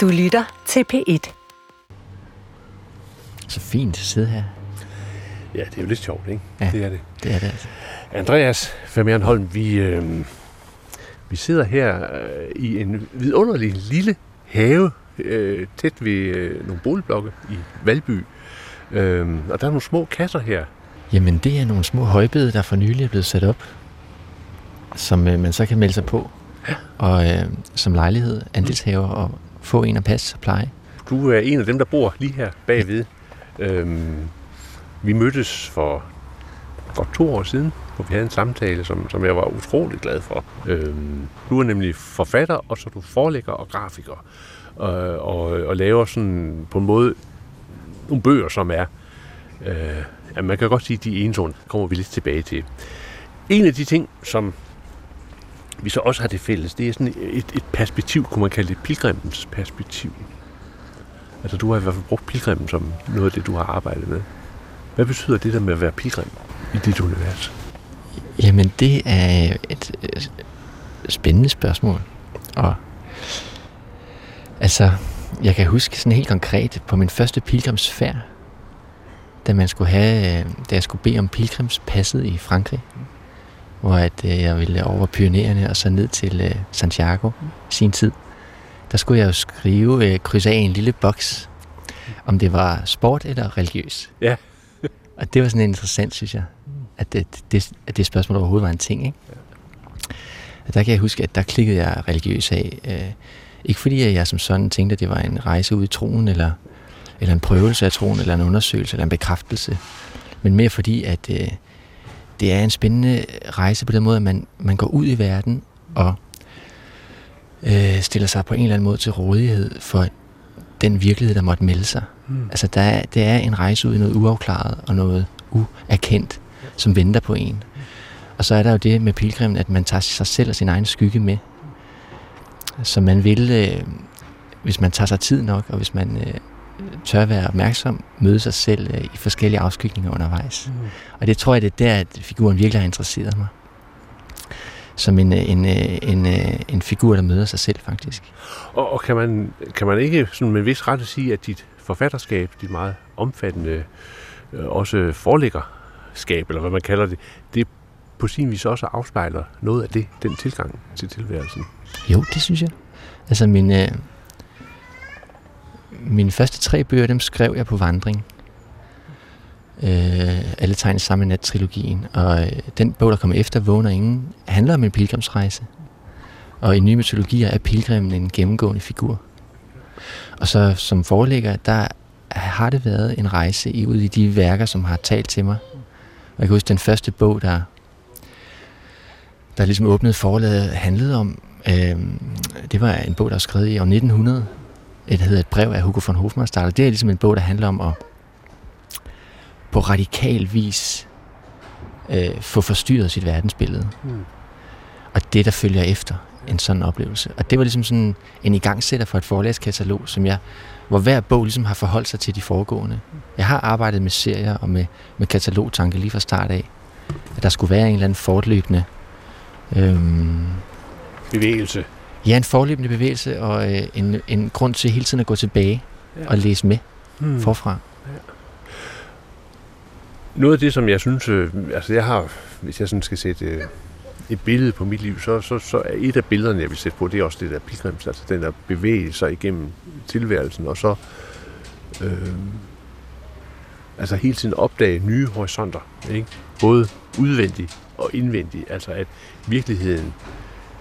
Du lytter til P1. Så fint at sidde her. Ja, det er jo lidt sjovt, ikke? Ja. Det er det. Det er det altså. Andreas Vermeeren Holm, vi, øh, vi sidder her øh, i en vidunderlig lille have, øh, tæt ved øh, nogle boligblokke i Valby. Øh, og der er nogle små kasser her. Jamen, det er nogle små højbede, der for nylig er blevet sat op, som øh, man så kan melde sig på. Og øh, som lejlighed, andelshaver og få en at passe og pleje. Du er en af dem, der bor lige her bagved. Øhm, vi mødtes for godt to år siden, hvor vi havde en samtale, som, som jeg var utrolig glad for. Øhm, du er nemlig forfatter, og så er du forlægger og grafiker. Og, og, og laver sådan på en måde nogle bøger, som er... Øh, ja, man kan godt sige, at de er ensomme. kommer vi lidt tilbage til. En af de ting, som vi så også har det fælles, det er sådan et, et perspektiv, kunne man kalde det pilgrimens perspektiv. Altså du har i hvert fald brugt pilgrimen som noget af det, du har arbejdet med. Hvad betyder det der med at være pilgrim i dit univers? Jamen, det er et spændende spørgsmål. Og altså, jeg kan huske sådan helt konkret på min første pilgrimsfærd, da man skulle have, øh, da jeg skulle bede om pilgrimspasset i Frankrig, hvor at, øh, jeg ville over Pyreneerne og så ned til øh, Santiago sin tid. Der skulle jeg jo skrive, øh, krydse af en lille boks, om det var sport eller religiøs. Ja. og det var sådan interessant, synes jeg, at det, det, at det spørgsmål overhovedet var en ting. Ikke? Og der kan jeg huske, at der klikkede jeg religiøs af. Øh, ikke fordi jeg som sådan tænkte, at det var en rejse ud i troen, eller, eller en prøvelse af troen, eller en undersøgelse, eller en bekræftelse. Men mere fordi, at øh, det er en spændende rejse på den måde, at man, man går ud i verden og øh, stiller sig på en eller anden måde til rådighed for den virkelighed, der måtte melde sig. Mm. Altså, der er, det er en rejse ud i noget uafklaret og noget uerkendt, som venter på en. Og så er der jo det med pilgrimen, at man tager sig selv og sin egen skygge med. Så man vil, øh, hvis man tager sig tid nok, og hvis man øh, tør være opmærksom, møde sig selv øh, i forskellige afskygninger undervejs. Mm. Og det tror jeg, det er der, at figuren virkelig har interesseret mig. Som en, øh, en, øh, en, en figur, der møder sig selv faktisk. Og, og kan, man, kan man ikke sådan med vis rette sige, at dit forfatterskab, dit meget omfattende øh, også forlæggerskab, eller hvad man kalder det, det på sin vis også afspejler noget af det, den tilgang til tilværelsen? Jo, det synes jeg. Altså min, øh, mine første tre bøger, dem skrev jeg på vandring. Øh, alle tegn sammen nat trilogien Og øh, den bog, der kommer efter, Vågner Ingen, handler om en pilgrimsrejse. Og i nye mytologier er pilgrimen en gennemgående figur. Og så som forelægger, der har det været en rejse i, ud i de værker, som har talt til mig. Og jeg kan huske, den første bog, der, der ligesom åbnede forlaget, handlede om, øh, det var en bog, der var skrevet i år 1900, et, der hedder Et brev af Hugo von Hofmannsthal. Det er ligesom en bog, der handler om at på radikal vis øh, få forstyrret sit verdensbillede. Mm. Og det, der følger efter en sådan oplevelse. Og det var ligesom sådan en igangsætter for et forlagskatalog, som jeg, hvor hver bog ligesom har forholdt sig til de foregående. Jeg har arbejdet med serier og med, med katalogtanke lige fra start af. At der skulle være en eller anden fortløbende øhm, bevægelse. Ja, en forløbende bevægelse og øh, en, en grund til hele tiden at gå tilbage ja. og læse med hmm. forfra. Ja. Noget af det, som jeg synes, øh, altså jeg har, hvis jeg sådan skal sætte øh, et billede på mit liv, så, så, så er et af billederne, jeg vil sætte på, det er også det der pilgrims, altså den der bevæge sig igennem tilværelsen, og så øh, altså hele tiden opdage nye horisonter, ikke? både udvendigt og indvendigt, altså at virkeligheden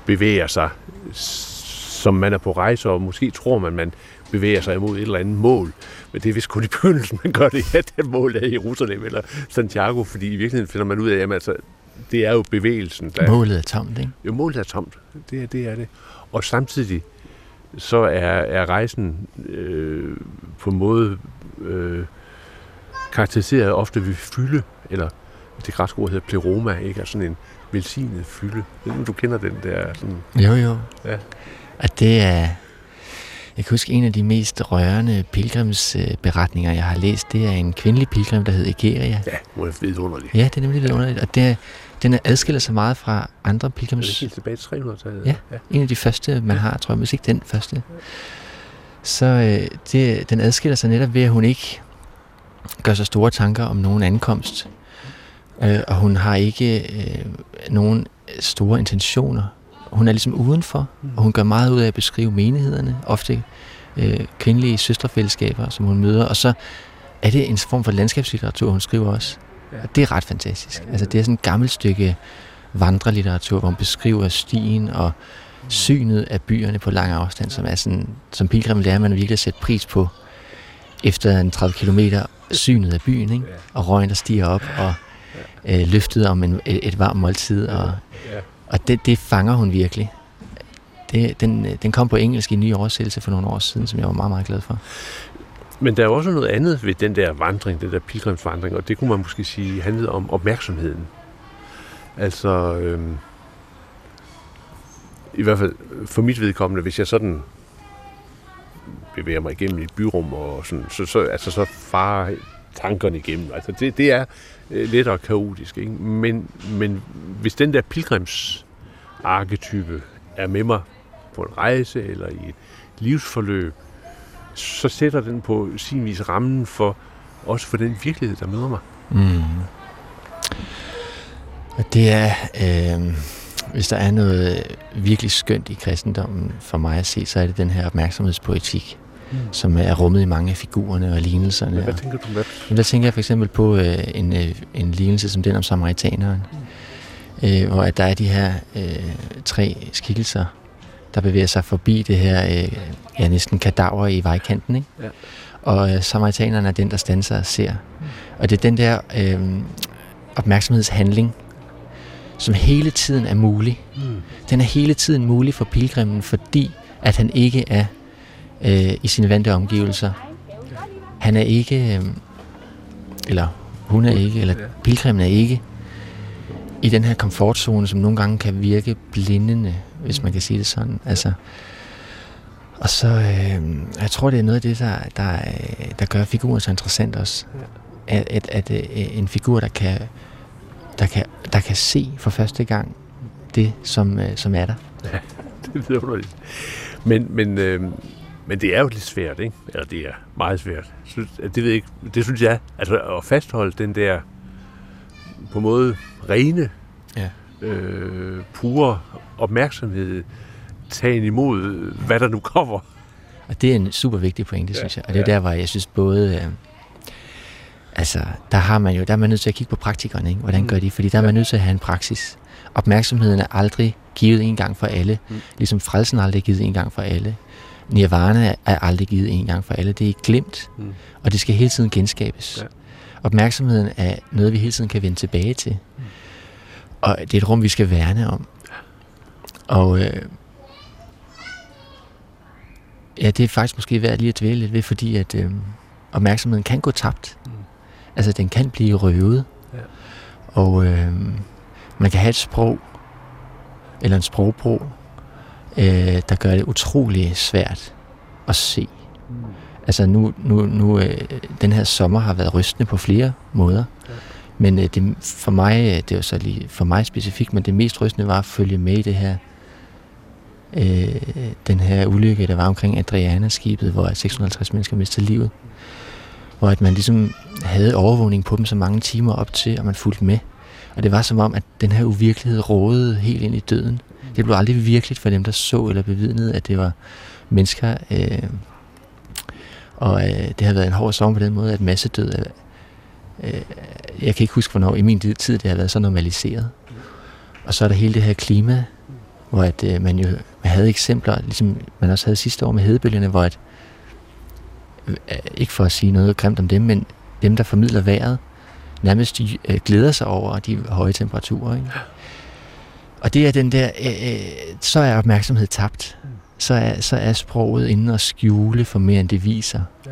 bevæger sig, som man er på rejse, og måske tror man, man bevæger sig imod et eller andet mål. Men det er vist kun i begyndelsen, man gør det, at det mål er Jerusalem eller Santiago, fordi i virkeligheden finder man ud af, at altså, det er jo bevægelsen. Der... Målet er tomt, ikke? Jo, målet er tomt. Det er det. Er det. Og samtidig så er, er rejsen øh, på en måde øh, karakteriseret ofte ved fylde, eller det græske ord hedder pleroma, ikke? Altså sådan en velsignet fylde. Du kender den der sådan... Jo, jo. Ja. Og det er... Jeg kan huske, en af de mest rørende pilgrimsberetninger, jeg har læst, det er en kvindelig pilgrim, der hed Egeria. Ja, hun er vidunderlig. Ja, det er nemlig vidunderligt. Og det er, den er adskiller sig meget fra andre pilgrims... Det er helt tilbage til 300-tallet. Ja, ja, en af de første, man har, tror jeg, hvis ikke den første. så øh, det, den adskiller sig netop ved, at hun ikke gør sig store tanker om nogen ankomst. Øh, og hun har ikke øh, nogen store intentioner. Hun er ligesom udenfor, og hun gør meget ud af at beskrive menighederne, ofte øh, kvindelige søsterfællesskaber, som hun møder. Og så er det en form for landskabslitteratur, hun skriver også. Og det er ret fantastisk. Altså, det er sådan et gammelt stykke vandrelitteratur, hvor hun beskriver stien og synet af byerne på lang afstand, som er sådan, som pilgrim lærer man virkelig at sætte pris på efter en 30 km synet af byen, ikke? og røgen, der stiger op, og øh, løftet om en, et, et varmt måltid, og, og det, det fanger hun virkelig. Det, den, den kom på engelsk i en ny oversættelse for nogle år siden, som jeg var meget, meget glad for. Men der er også noget andet ved den der vandring, den der pilgrimsvandring, og det kunne man måske sige handlede om opmærksomheden. Altså, øhm, i hvert fald for mit vedkommende, hvis jeg sådan bevæger mig igennem et byrum, og sådan, så, så, altså, så farer tankerne igennem. Altså, det, det er øh, Øh, lettere kaotisk. Ikke? Men, men hvis den der pilgrimsarketype er med mig på en rejse eller i et livsforløb, så sætter den på sin vis rammen for også for den virkelighed, der møder mig. Mm. Og det er, øh, hvis der er noget virkelig skønt i kristendommen for mig at se, så er det den her opmærksomhedspoetik, mm. som er rummet i mange af figurerne og lignelserne. Men hvad tænker du med? Og, der tænker jeg for eksempel på øh, en, øh, en lignelse som den om samaritaneren, mm. øh, hvor at der er de her øh, tre skikkelser, der bevæger sig forbi det her øh, ja, næsten kadaver i vejkanten. Ikke? Ja. Og øh, samaritaneren er den, der standser og ser. Mm. Og det er den der øh, opmærksomhedshandling, som hele tiden er mulig. Mm. Den er hele tiden mulig for pilgrimen, fordi at han ikke er øh, i sine vante omgivelser. Han er ikke, øh, eller hun er ikke, eller pilgrimen er ikke i den her komfortzone, som nogle gange kan virke blindende, hvis man kan sige det sådan. Altså, og så, øh, jeg tror, det er noget af det, der, der, der gør figuren så interessant også. At, at, at, at en figur, der kan der kan, der kan se for første gang det, som, øh, som er der. Ja, det ved du Men, men, øh, men det er jo lidt svært, ikke? Eller det er meget svært. Synes, det, ved jeg ikke, det synes jeg, altså at fastholde den der på en måde rene, ja. øh, pure opmærksomhed, tagen imod, hvad der nu kommer. Og det er en super vigtig pointe, ja, synes jeg. Og det er ja. der, hvor jeg synes både... Øh, altså, der har man jo, der er man nødt til at kigge på praktikerne, ikke? hvordan mm. gør de, fordi der er man nødt til at have en praksis. Opmærksomheden er aldrig givet en gang for alle, mm. ligesom frelsen er aldrig givet en gang for alle. Nirvana er aldrig givet en gang for alle, det er glemt, mm. og det skal hele tiden genskabes. Ja. Opmærksomheden er noget, vi hele tiden kan vende tilbage til. Mm. Og det er et rum, vi skal værne om. Og øh, ja, det er faktisk måske værd lige at dvæle lidt ved, fordi at øh, opmærksomheden kan gå tabt. Mm. Altså, den kan blive røvet. Ja. Og øh, man kan have et sprog, eller en sprogbrug, øh, der gør det utrolig svært at se. Mm. Altså nu, nu, nu øh, den her sommer har været rystende på flere måder. Ja. Men øh, det, for mig, øh, det var så lige for mig specifikt, men det mest rystende var at følge med i det her, øh, den her ulykke, der var omkring Adriana-skibet, hvor 650 mennesker mistede livet hvor at man ligesom havde overvågning på dem så mange timer op til, og man fulgte med. Og det var som om, at den her uvirkelighed rådede helt ind i døden. Det blev aldrig virkeligt for dem, der så eller bevidnede, at det var mennesker. Øh, og øh, det har været en hård sommer på den måde, at masse død er, øh, jeg kan ikke huske, hvornår i min tid det har været så normaliseret. Og så er der hele det her klima, hvor at, øh, man jo man havde eksempler, ligesom man også havde sidste år med hedebølgerne, hvor at Øh, ikke for at sige noget grimt om dem, men dem, der formidler vejret, nærmest de, øh, glæder sig over de høje temperaturer. Ikke? Og det er den der, øh, øh, så er opmærksomhed tabt. Så er, så er sproget inde og skjule for mere end det viser. Ja.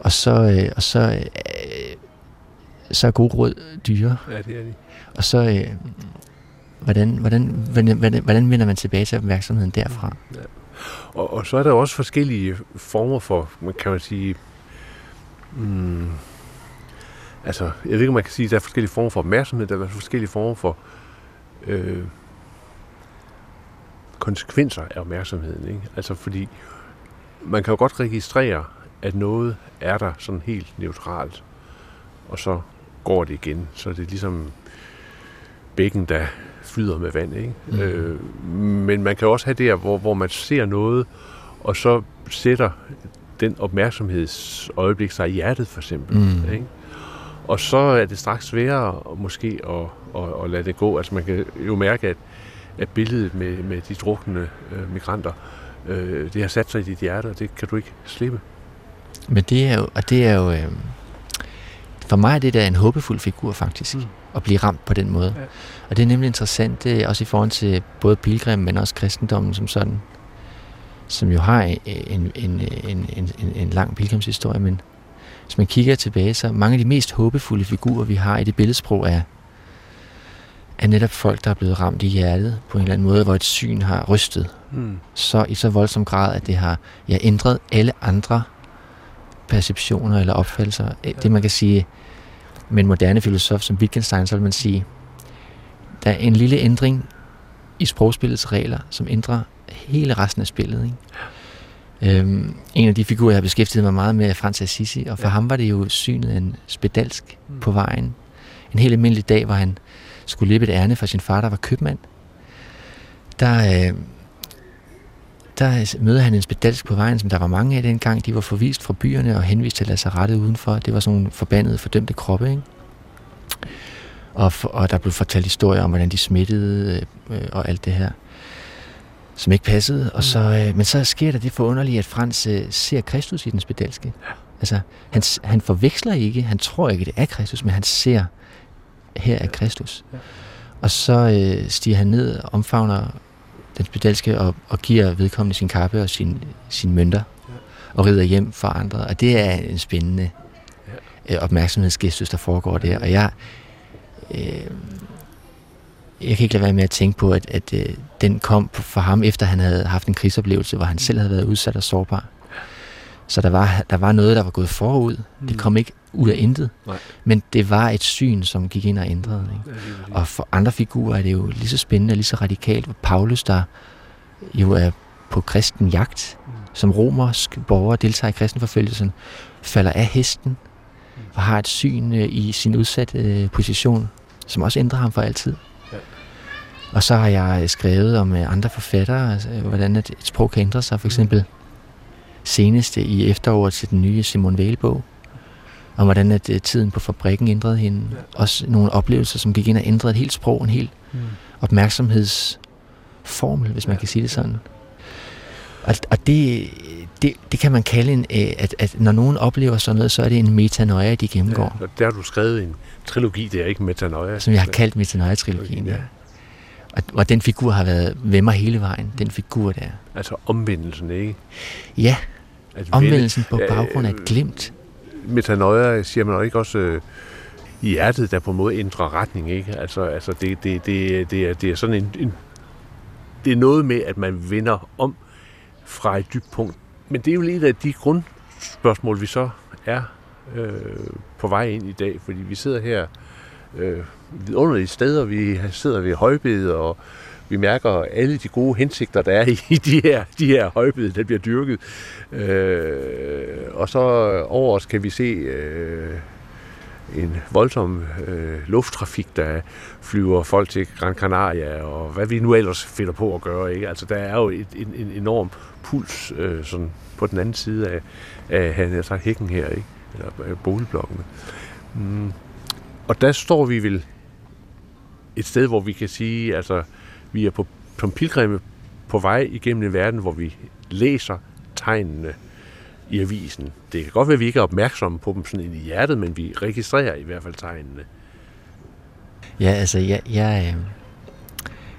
Og så, øh, og så, øh, så er gode råd dyre. Ja, det er de. Og så, øh, hvordan, hvordan, hvordan, hvordan, vender man tilbage til opmærksomheden derfra? Ja. Og, og så er der også forskellige former for, man kan man sige, mm, altså, jeg ved ikke, om man kan sige, at der er forskellige former for opmærksomhed, der er forskellige former for øh, konsekvenser af opmærksomheden. Ikke? Altså fordi man kan jo godt registrere, at noget er der sådan helt neutralt, og så går det igen. Så det er ligesom bækken, der flyder med vand. Ikke? Mm. Øh, men man kan også have det hvor, hvor man ser noget, og så sætter den opmærksomhedsøjeblik sig i hjertet, for eksempel. Mm. Ikke? Og så er det straks sværere måske at, at, at lade det gå. Altså man kan jo mærke, at, at billedet med, med de drukne øh, migranter, øh, det har sat sig i dit hjerte, og det kan du ikke slippe. Men det er jo, og det er jo, øh, for mig er det der en håbefuld figur faktisk, mm. at blive ramt på den måde. Ja. Og det er nemlig interessant, det er også i forhold til både pilgrim, men også kristendommen som sådan, som jo har en, en, en, en, en, en lang pilgrimshistorie, men hvis man kigger tilbage, så mange af de mest håbefulde figurer, vi har i det billedsprog, er, er netop folk, der er blevet ramt i hjertet på en eller anden måde, hvor et syn har rystet mm. så i så voldsom grad, at det har ja, ændret alle andre perceptioner eller opfattelser. Ja. Det man kan sige, med en moderne filosof som Wittgenstein, så vil man sige, der er en lille ændring i sprogspillets regler, som ændrer hele resten af spillet. Ikke? Ja. Øhm, en af de figurer, jeg har beskæftiget mig meget med, er Frans Assisi, og for ja. ham var det jo synet af en spedalsk mm. på vejen. En helt almindelig dag, hvor han skulle løbe et ærne for sin far, der var købmand. Der, øh, der møder han en spedalsk på vejen, som der var mange af dengang. De var forvist fra byerne og henvist til lazarettet udenfor. Det var sådan nogle forbandede, fordømte kroppe, ikke? Og, for, og der blev fortalt historier om, hvordan de smittede øh, og alt det her, som ikke passede. Og så, øh, men så sker der det forunderlige, at Frans øh, ser Kristus i den spedalske. Altså, han, han forveksler ikke, han tror ikke, det er Kristus, men han ser, her er Kristus. Og så øh, stiger han ned og omfavner den spedalske og, og giver vedkommende sin kappe og sin, sin mønter og rider hjem for andre. Og det er en spændende øh, opmærksomhedsgestus, der foregår der. Og jeg, øh, jeg kan ikke lade være med at tænke på, at, at øh, den kom for ham, efter han havde haft en krigsoplevelse, hvor han selv havde været udsat og sårbar. Så der var, der var noget, der var gået forud. Det mm. kom ikke ud af intet. Nej. Men det var et syn, som gik ind og ændrede. Ikke? Og for andre figurer er det jo lige så spændende og lige så radikalt. Paulus, der jo er på kristen jagt, mm. som romersk borger deltager i kristenforfølgelsen, falder af hesten mm. og har et syn øh, i sin udsatte øh, position, som også ændrer ham for altid. Ja. Og så har jeg skrevet om øh, andre forfattere, altså, hvordan et sprog kan ændre sig. For eksempel senest i efteråret til den nye Simon Væl-bog, om hvordan at øh, tiden på fabrikken ændrede hende. Ja. Også nogle oplevelser, som gik ind og ændrede et helt sprog, en helt mm. opmærksomhedsformel, hvis man ja. kan sige det sådan. Og, og det, det, det kan man kalde en, øh, at, at når nogen oplever sådan noget, så er det en metanoia, de gennemgår. Ja, der har du skrevet en trilogi, det er ikke metanoia. Som jeg har kaldt metanoia-trilogien, ja. ja. Og, og den figur har været ved mig hele vejen, den figur der. Altså omvendelsen, ikke? Ja, altså, omvendelsen på baggrund af et glimt metanoia siger man jo ikke også øh, i hjertet, der på en måde ændrer retning. Ikke? Altså, altså det, det, det, det, er, det er sådan en, en... Det er noget med, at man vender om fra et dybt punkt. Men det er jo lidt af de grundspørgsmål, vi så er øh, på vej ind i dag, fordi vi sidder her øh, vidunderlige steder, vi sidder ved højbede, og vi mærker alle de gode hensigter, der er i de her, de her højbede, der bliver dyrket. Øh, og så over os kan vi se øh, en voldsom øh, lufttrafik, der flyver folk til Gran Canaria, og hvad vi nu ellers finder på at gøre. Ikke? Altså, der er jo et, en, en enorm puls øh, sådan på den anden side af, af han har sagt, hækken her, ikke? eller øh, boligblokkene. Mm. Og der står vi vel et sted, hvor vi kan sige, altså, vi er på, som pilgrimme på vej igennem en verden, hvor vi læser tegnene i avisen. Det kan godt være, at vi ikke er opmærksomme på dem sådan i hjertet, men vi registrerer i hvert fald tegnene. Ja, altså, jeg, jeg,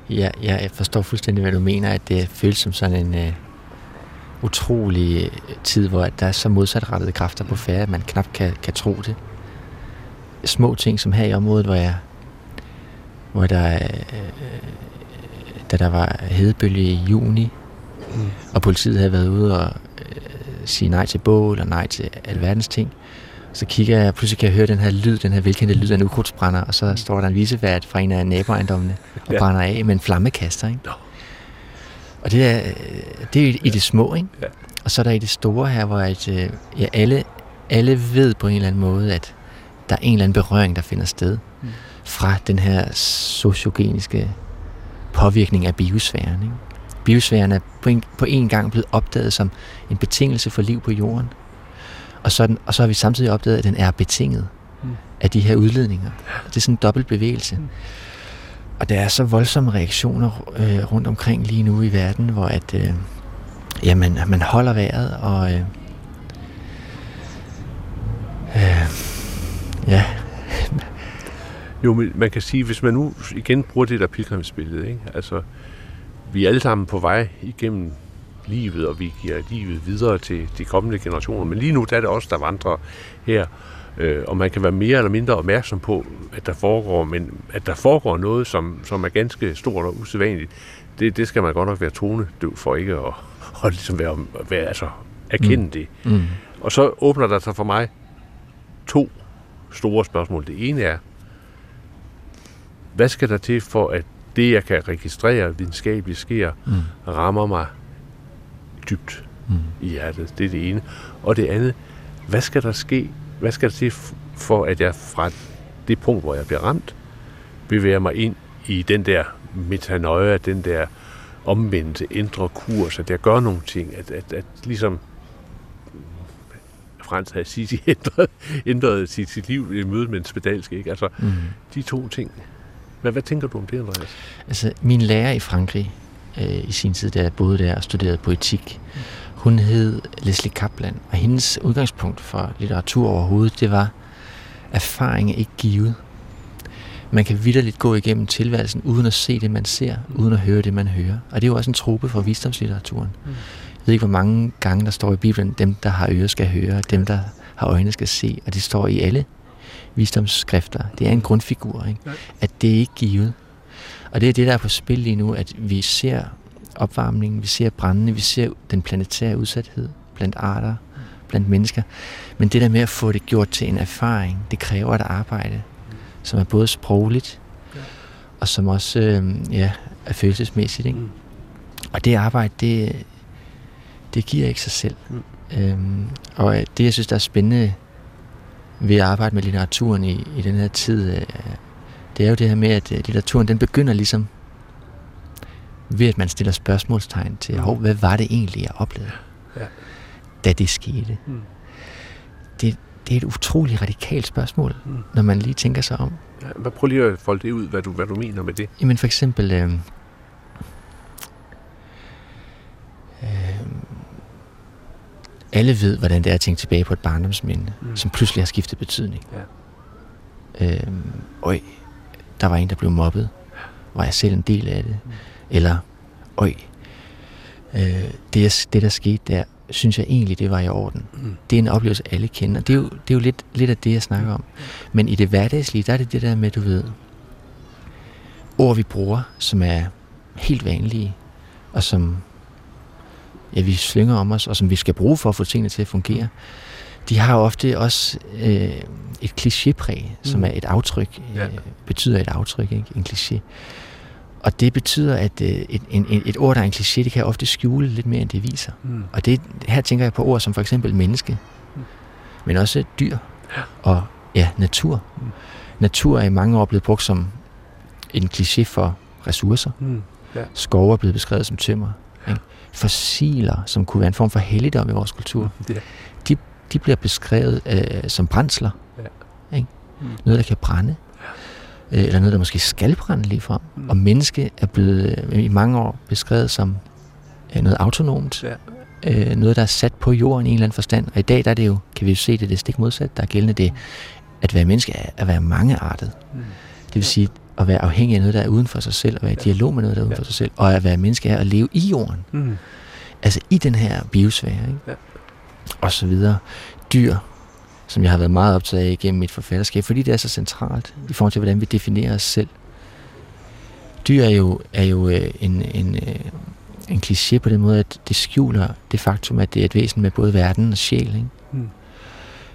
øh, jeg, jeg forstår fuldstændig, hvad du mener, at det føles som sådan en uh, utrolig øh, tid, hvor der er så modsatrettede kræfter på færre, at man knap kan, kan tro det. Små ting som her i området, hvor jeg hvor der er uh, da der var hedebølge i juni, mm. og politiet havde været ude og øh, sige nej til bål og nej til alverdens ting. Så kigger jeg, pludselig kan jeg høre den her lyd, den her velkendte lyd af en ukrudtsbrænder, og så står der en visevært fra en af naboejendommene og ja. brænder af med en flammekaster. Ikke? No. Og det er, det er i det små, ikke? Ja. Og så er der i det store her, hvor at, øh, ja, alle, alle ved på en eller anden måde, at der er en eller anden berøring, der finder sted mm. fra den her sociogeniske påvirkning af biosfæren. Ikke? Biosfæren er på en, på en gang blevet opdaget som en betingelse for liv på jorden. Og så, den, og så har vi samtidig opdaget, at den er betinget mm. af de her udledninger. Det er sådan en dobbelt bevægelse. Mm. Og der er så voldsomme reaktioner øh, rundt omkring lige nu i verden, hvor at, øh, jamen, man holder vejret, og øh, øh, ja. Jo, men man kan sige, hvis man nu igen bruger det der pilgrimsbillede, ikke? altså vi er alle sammen på vej igennem livet, og vi giver livet videre til de kommende generationer. Men lige nu der er det os, der vandrer her, øh, og man kan være mere eller mindre opmærksom på, at der foregår, men at der foregår noget, som, som er ganske stort og usædvanligt, det, det skal man godt nok være tone for ikke at, at ligesom være, være altså, erkende mm. det. Mm. Og så åbner der sig for mig to store spørgsmål. Det ene er, hvad skal der til for, at det, jeg kan registrere videnskabeligt sker, mm. rammer mig dybt mm. i hjertet. Det er det ene. Og det andet, hvad skal der ske? Hvad skal der til for, at jeg fra det punkt, hvor jeg bliver ramt, bevæger mig ind i den der metanoia, den der omvendte, indre kurs, at jeg gør nogle ting, at, at, at ligesom Frans sige, ændrede, ændrede sit, sit liv i mødet med en spedalsk, ikke? Altså, mm. de to ting. Men hvad tænker du om det, Andreas? Altså, min lærer i Frankrig, øh, i sin tid, da jeg boede der og studerede poetik, hun hed Leslie Kaplan, og hendes udgangspunkt for litteratur overhovedet, det var, erfaring er ikke givet. Man kan vidderligt gå igennem tilværelsen, uden at se det, man ser, uden at høre det, man hører. Og det er jo også en trope for visdomslitteraturen. Mm. Jeg ved ikke, hvor mange gange der står i Bibelen, dem, der har ører, skal høre, dem, der har øjne, skal se. Og det står i alle visdomsskrifter. Det er en grundfigur, ikke? at det er ikke givet. Og det er det, der er på spil lige nu, at vi ser opvarmningen, vi ser brændende, vi ser den planetære udsathed blandt arter, blandt mennesker. Men det der med at få det gjort til en erfaring, det kræver et arbejde, som er både sprogligt, og som også øh, ja, er følelsesmæssigt. Ikke? Mm. Og det arbejde, det, det giver ikke sig selv. Mm. Øhm, og det, jeg synes, der er spændende ved at arbejde med litteraturen i, i den her tid, øh, det er jo det her med, at øh, litteraturen den begynder ligesom ved, at man stiller spørgsmålstegn til, mm. hvad var det egentlig, jeg oplevede, ja. da det skete. Mm. Det, det er et utroligt radikalt spørgsmål, mm. når man lige tænker sig om. Ja, prøv lige at folde det ud, hvad du, hvad du mener med det. Jamen for eksempel... Øh, øh, alle ved, hvordan det er at tænke tilbage på et barndomsminde, mm. som pludselig har skiftet betydning. Ja. Øh, øj, der var en, der blev mobbet. Var jeg selv en del af det? Mm. Eller, øj, øh, det, det der skete der, synes jeg egentlig, det var i orden. Mm. Det er en oplevelse, alle kender. Det er jo, det er jo lidt, lidt af det, jeg snakker om. Men i det hverdagslige, der er det det der med, du ved, ord vi bruger, som er helt vanlige, og som ja, vi slynger om os, og som vi skal bruge for at få tingene til at fungere, de har ofte også øh, et klichépræg, mm. som er et aftryk, ja. øh, betyder et aftryk, ikke? en kliché. Og det betyder, at øh, et, en, et ord, der er en kliché, det kan ofte skjule lidt mere, end det viser. Mm. Og det, her tænker jeg på ord som for eksempel menneske, mm. men også dyr ja. og ja, natur. Mm. Natur er i mange år blevet brugt som en kliché for ressourcer. Mm. Ja. Skove er blevet beskrevet som tømmer. Ja. Ikke? Fossiler, som kunne være en form for helligdom i vores kultur, ja. de, de bliver beskrevet øh, som brændsler. Ja. Ikke? Mm. Noget, der kan brænde. Øh, eller noget, der måske skal brænde lige frem. Mm. Og menneske er blevet øh, i mange år beskrevet som øh, noget autonomt. Ja. Øh, noget, der er sat på jorden i en eller anden forstand. Og i dag, der er det jo, kan vi jo se det, det stik modsat, der er gældende det, at være menneske er at være mangeartet. Mm. Det vil sige, at være afhængig af noget, der er uden for sig selv, og være i dialog med noget, der er uden for sig selv, og at være menneske er at leve i jorden. Mm. Altså i den her biosfære, ikke? Ja. og så videre. Dyr, som jeg har været meget optaget af igennem mit forfatterskab, fordi det er så centralt i forhold til, hvordan vi definerer os selv. Dyr er jo, er jo øh, en, en, øh, en kliché på den måde, at det skjuler det faktum, at det er et væsen med både verden og sjæl. Ikke? Mm.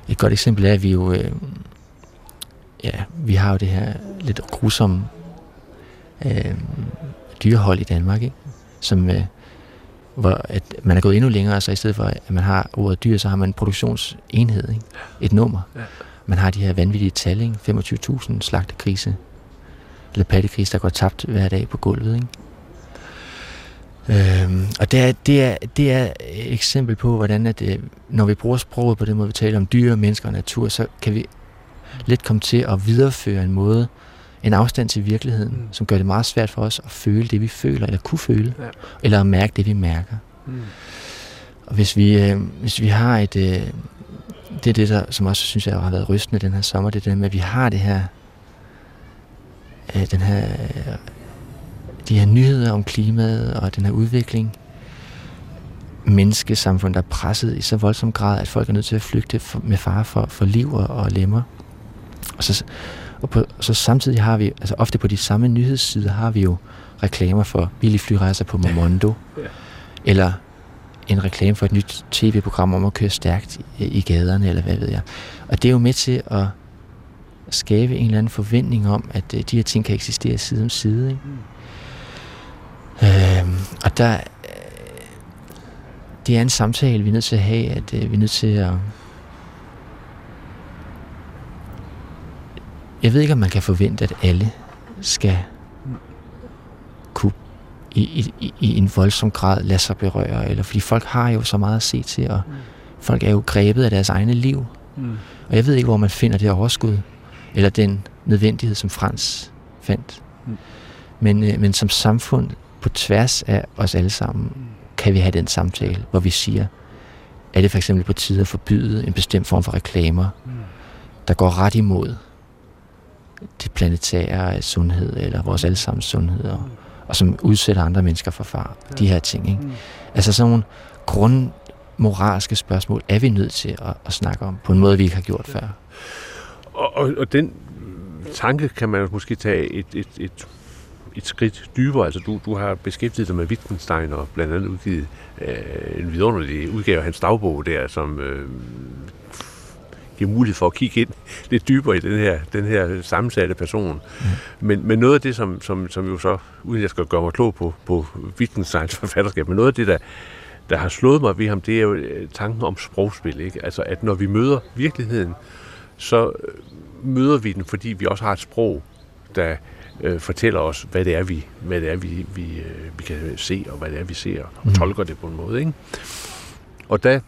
Et godt eksempel er, at vi jo øh, ja, vi har jo det her lidt grusomme øh, dyrehold i Danmark, ikke? som øh, hvor at man er gået endnu længere, så i stedet for, at man har ordet dyr, så har man en produktionsenhed, ikke? et nummer. Ja. Man har de her vanvittige tal, ikke? 25.000 slagtekrise, eller pattekrise, der går tabt hver dag på gulvet. Ikke? Øhm, og det er, det, er, det er et eksempel på, hvordan at, øh, når vi bruger sproget på den måde, vi taler om dyr, mennesker og natur, så kan vi let komme til at videreføre en måde, en afstand til virkeligheden, mm. som gør det meget svært for os at føle det, vi føler, eller kunne føle, ja. eller at mærke det, vi mærker. Mm. Og hvis vi, øh, hvis vi har et... Øh, det er det, der, som også synes jeg har været rystende den her sommer, det er det med, at vi har det her, øh, den her, øh, de her nyheder om klimaet og den her udvikling, menneskesamfund, der er presset i så voldsom grad, at folk er nødt til at flygte med fare for, for liv og, og lemmer. Og så, og på, så samtidig har vi, altså ofte på de samme nyhedssider, har vi jo reklamer for billige flyrejser på Momondo, ja. Ja. eller en reklame for et nyt tv-program om at køre stærkt i, gaderne, eller hvad ved jeg. Og det er jo med til at skabe en eller anden forventning om, at uh, de her ting kan eksistere side om side. Ikke? Mm. Øhm, og der, det er en samtale, vi er nødt til at have, at uh, vi er nødt til at Jeg ved ikke, om man kan forvente, at alle skal kunne i, i, i en voldsom grad lade sig berøre, eller fordi folk har jo så meget at se til, og folk er jo grebet af deres egne liv. Mm. Og jeg ved ikke, hvor man finder det overskud, eller den nødvendighed, som Frans fandt. Mm. Men, øh, men som samfund, på tværs af os alle sammen, kan vi have den samtale, hvor vi siger, er det for eksempel på tide at forbyde en bestemt form for reklamer, mm. der går ret imod det planetære sundhed, eller vores allesammens sundhed, og, og som udsætter andre mennesker for far. De her ting. Ikke? Mm. Altså sådan nogle grundmoralske spørgsmål er vi nødt til at, at snakke om, på en måde, vi ikke har gjort før. Og, og, og den tanke kan man måske tage et, et, et, et skridt dybere. Altså, du, du har beskæftiget dig med Wittgenstein og blandt andet udgivet øh, en vidunderlig udgave af hans dagbog der, som øh, giver mulighed for at kigge ind lidt dybere i den her, den her sammensatte person. Mm. Men, men noget af det, som, som, som jo så, uden jeg skal gøre mig klog på, på Wittgensteins forfatterskab, men noget af det, der, der har slået mig ved ham, det er jo øh, tanken om sprogspil. Ikke? Altså, at når vi møder virkeligheden, så øh, møder vi den, fordi vi også har et sprog, der øh, fortæller os, hvad det er, vi, hvad det er, vi, vi, øh, vi kan se, og hvad det er, vi ser, og mm. tolker det på en måde. Ikke? Og der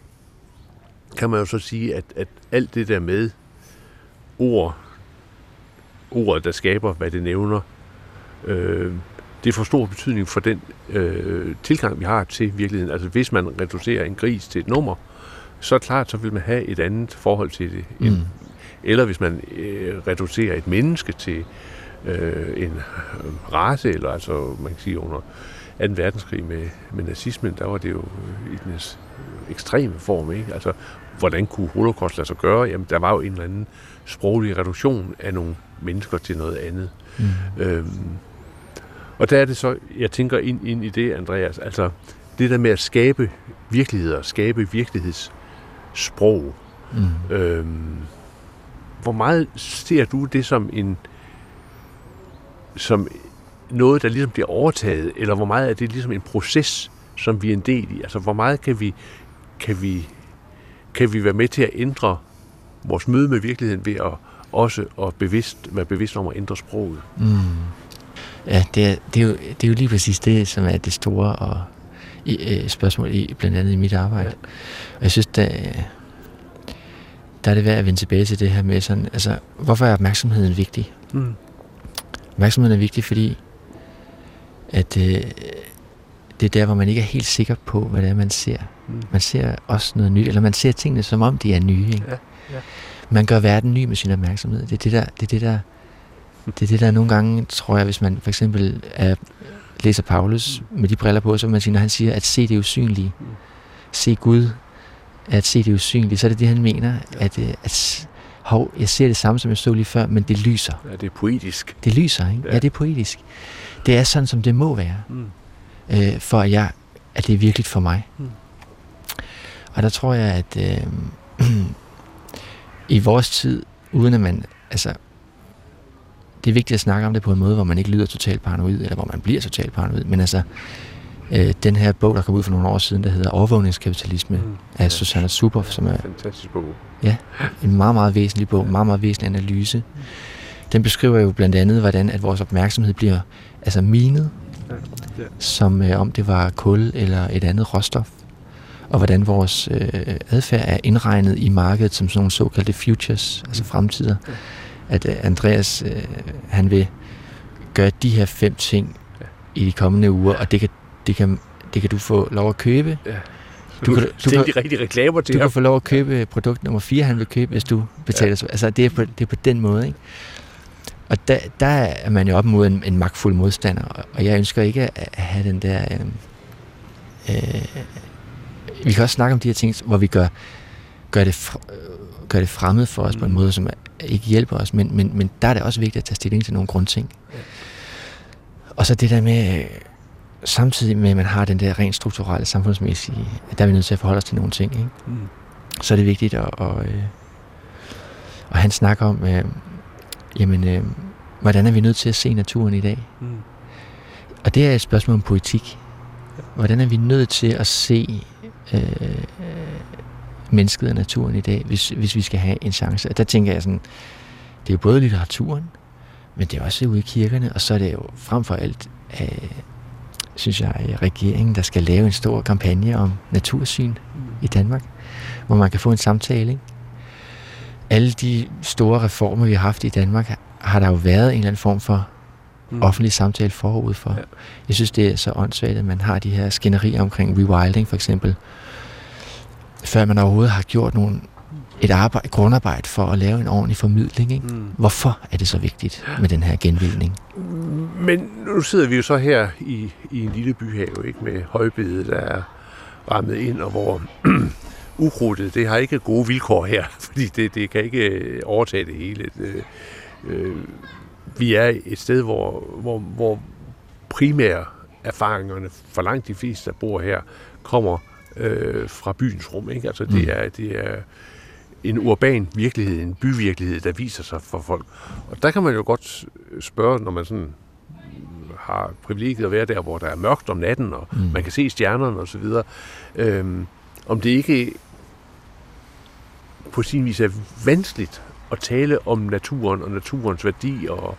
kan man jo så sige, at, at alt det der med ord, ordet, der skaber, hvad det nævner, øh, det får stor betydning for den øh, tilgang, vi har til virkeligheden. Altså hvis man reducerer en gris til et nummer, så er klart, så vil man have et andet forhold til det. Mm. Eller hvis man øh, reducerer et menneske til øh, en race, eller altså man kan sige under 2. verdenskrig med, med nazismen, der var det jo i den ekstreme form. Ikke? Altså hvordan kunne holocaust lade sig gøre? Jamen, der var jo en eller anden sproglig reduktion af nogle mennesker til noget andet. Mm. Øhm, og der er det så, jeg tænker ind, ind i det, Andreas, altså det der med at skabe virkeligheder, skabe virkelighedssprog. Mm. Øhm, hvor meget ser du det som en som noget, der ligesom bliver overtaget, eller hvor meget er det ligesom en proces, som vi er en del i? Altså, hvor meget kan vi, kan vi kan vi være med til at ændre vores møde med virkeligheden ved at også at bevidst, være bevidst om at ændre sproget. Mm. Ja, det er, det, er jo, det er jo lige præcis det, som er det store og, i, øh, spørgsmål, i, blandt andet i mit arbejde. Ja. Og jeg synes, der, der er det værd at vende tilbage til det her med sådan, altså, hvorfor er opmærksomheden vigtig? Mm. Opmærksomheden er vigtig, fordi at øh, det er der, hvor man ikke er helt sikker på, hvad det er, man ser. Mm. Man ser også noget nyt, eller man ser tingene, som om de er nye. Ikke? Ja, ja. Man gør verden ny med sin opmærksomhed. Det er det, der, det er det, der, det er det, der nogle gange, tror jeg, hvis man for eksempel er, læser Paulus mm. med de briller på, så man siger, når han siger, at se det usynlige, mm. se Gud, at se det usynlige, så er det det, han mener, ja. at, øh, at hov, jeg ser det samme, som jeg så lige før, men det lyser. Ja, det er poetisk. Det lyser, ikke? Ja, ja det er poetisk. Det er sådan, som det må være. Mm øh, for at, jeg, at det er virkelig for mig. Mm. Og der tror jeg, at øh, i vores tid, uden at man, altså, det er vigtigt at snakke om det på en måde, hvor man ikke lyder totalt paranoid, eller hvor man bliver totalt paranoid, men altså, Øh, den her bog, der kom ud for nogle år siden, der hedder Overvågningskapitalisme Mm. af Ja. Susanna Suboff, som er Fantastisk bog. en meget, meget væsentlig bog, en meget, meget væsentlig analyse. Den beskriver jo blandt andet, hvordan at vores opmærksomhed bliver altså minet, Ja. Som øh, om det var kul eller et andet råstof. Og hvordan vores øh, adfærd er indregnet i markedet som sådan nogle såkaldte futures, altså fremtider. Ja. At øh, Andreas, øh, han vil gøre de her fem ting Ja. i de kommende uger, og det kan, det kan, det kan du få lov at købe. Ja. Du Du, kan- kan, du kan- de rigtige reklamer til Du kan ham. få lov at købe produkt nummer 4, han vil købe, hvis du betaler. Ja. Altså, det er, på, det er på den måde, ikke? Og der, der er man jo op mod en, en magtfuld modstander, og- jeg ønsker ikke at at have den der... Øh, øh, vi kan også snakke om de her ting, hvor vi gør, gør, det, øh, gør det fremmed for os mm. på en Mm. måde, som ikke hjælper os, men, men, men der er det også vigtigt at tage stilling til nogle grundting. Ja. Og så det der med, samtidig med, at man har den der rent strukturelle, samfundsmæssige, der er vi nødt til at forholde os til nogle ting, ikke? Mm. så er det vigtigt at, og, øh, og han snakker om, øh, jamen, øh, hvordan er vi nødt til at se naturen i dag? Mm. Og det er et spørgsmål om politik. Hvordan er vi nødt til at se øh, øh, mennesket og naturen i dag, hvis, hvis vi skal have en chance? Og der tænker jeg sådan, det er jo både litteraturen, men det er også ude i kirkerne, og så er det jo frem for alt, øh, synes jeg, regeringen, der skal lave en stor kampagne om natursyn i Danmark, hvor man kan få en samtale. Ikke? Alle de store reformer, vi har haft i Danmark, har der jo været en eller anden form for Mm. offentlig samtale forud for. Ja. Jeg synes, det er så åndssvagt, at man har de her skænderier omkring rewilding for eksempel, før man overhovedet har gjort nogle, et, arbejde, grundarbejde for at lave en ordentlig formidling. Ikke? Mm. Hvorfor er det så vigtigt med den her genvildning? Men nu sidder vi jo så her i, i en lille byhave, ikke, med højbedet, der er rammet ind, og hvor ukrudtet, det har ikke gode vilkår her, fordi det, det kan ikke øh, overtage det hele. Det, øh, vi er et sted, hvor, hvor, hvor primære erfaringerne for langt de fleste, der bor her, kommer øh, fra byens rum. Ikke? Altså, det, Mm. er, det er en urban virkelighed, en byvirkelighed, der viser sig for folk. Og der kan man jo godt spørge, når man sådan har privilegiet at være der, hvor der er mørkt om natten, og mm. man kan se stjernerne osv., øhm, om det ikke på sin vis er vanskeligt at tale om naturen og naturens værdi og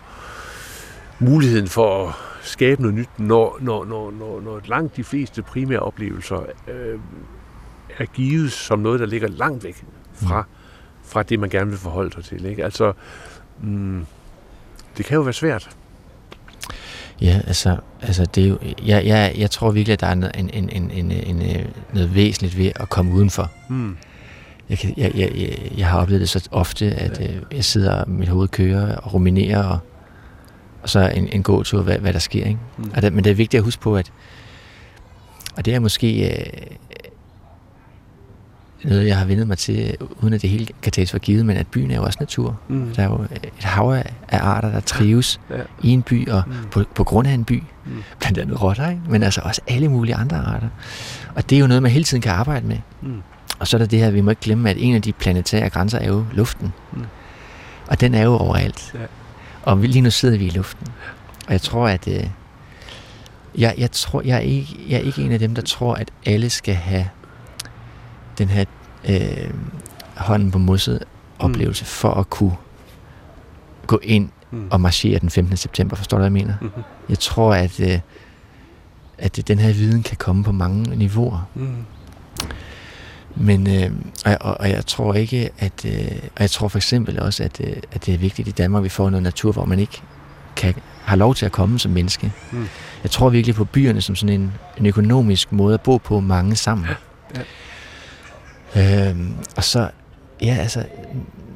muligheden for at skabe noget nyt, når, når, når, når, når langt de fleste primære oplevelser øh, er givet som noget, der ligger langt væk fra, fra det, man gerne vil forholde sig til. Ikke? Altså, mm, det kan jo være svært. Ja, altså, altså det er jo, jeg, jeg, jeg tror virkelig, at der er noget, en, en, en, en, en, øh, noget væsentligt ved at komme udenfor. Mm. Jeg, kan, jeg, jeg, jeg, jeg har oplevet det så ofte, at øh, jeg sidder, og mit hoved kører og ruminerer, og, og så en, en gåtur, hvad, hvad der sker. Ikke? Mm. Og det, men det er vigtigt at huske på, at og det er måske øh, noget, jeg har vendet mig til, uden at det hele kan tages for givet, men at byen er jo også natur. Mm. Der er jo et hav af af arter, der trives Ja. i en by, og Mm. på, på grund af en by. Mm. Blandt andet rotter, ikke? men altså også alle mulige andre arter. Og det er jo noget, man hele tiden kan arbejde med. Mm. Og så er der det her, vi må ikke glemme, at en af de planetære grænser er jo luften. Mm. Og den er jo overalt. Ja. Og vi- lige nu sidder vi i luften. Og jeg tror, at... Øh, jeg, jeg, tror, jeg, er ikke, jeg er ikke en af dem, der tror, at alle skal have den her øh, hånden på mosset oplevelse for at kunne gå ind Mm. og marchere den 15. september. Forstår du, hvad jeg mener? Mhm. Jeg tror, at, øh, at den her viden kan komme på mange niveauer. Mm. Men øh, og, og, og jeg tror ikke, at øh, og jeg tror for eksempel også, at, øh, at det er vigtigt i Danmark, at vi får noget natur, hvor man ikke kan, har lov til at komme som menneske. Mm. Jeg tror virkelig på byerne som sådan en, en økonomisk måde at bo på mange sammen. Ja. Øhm, og så, ja altså,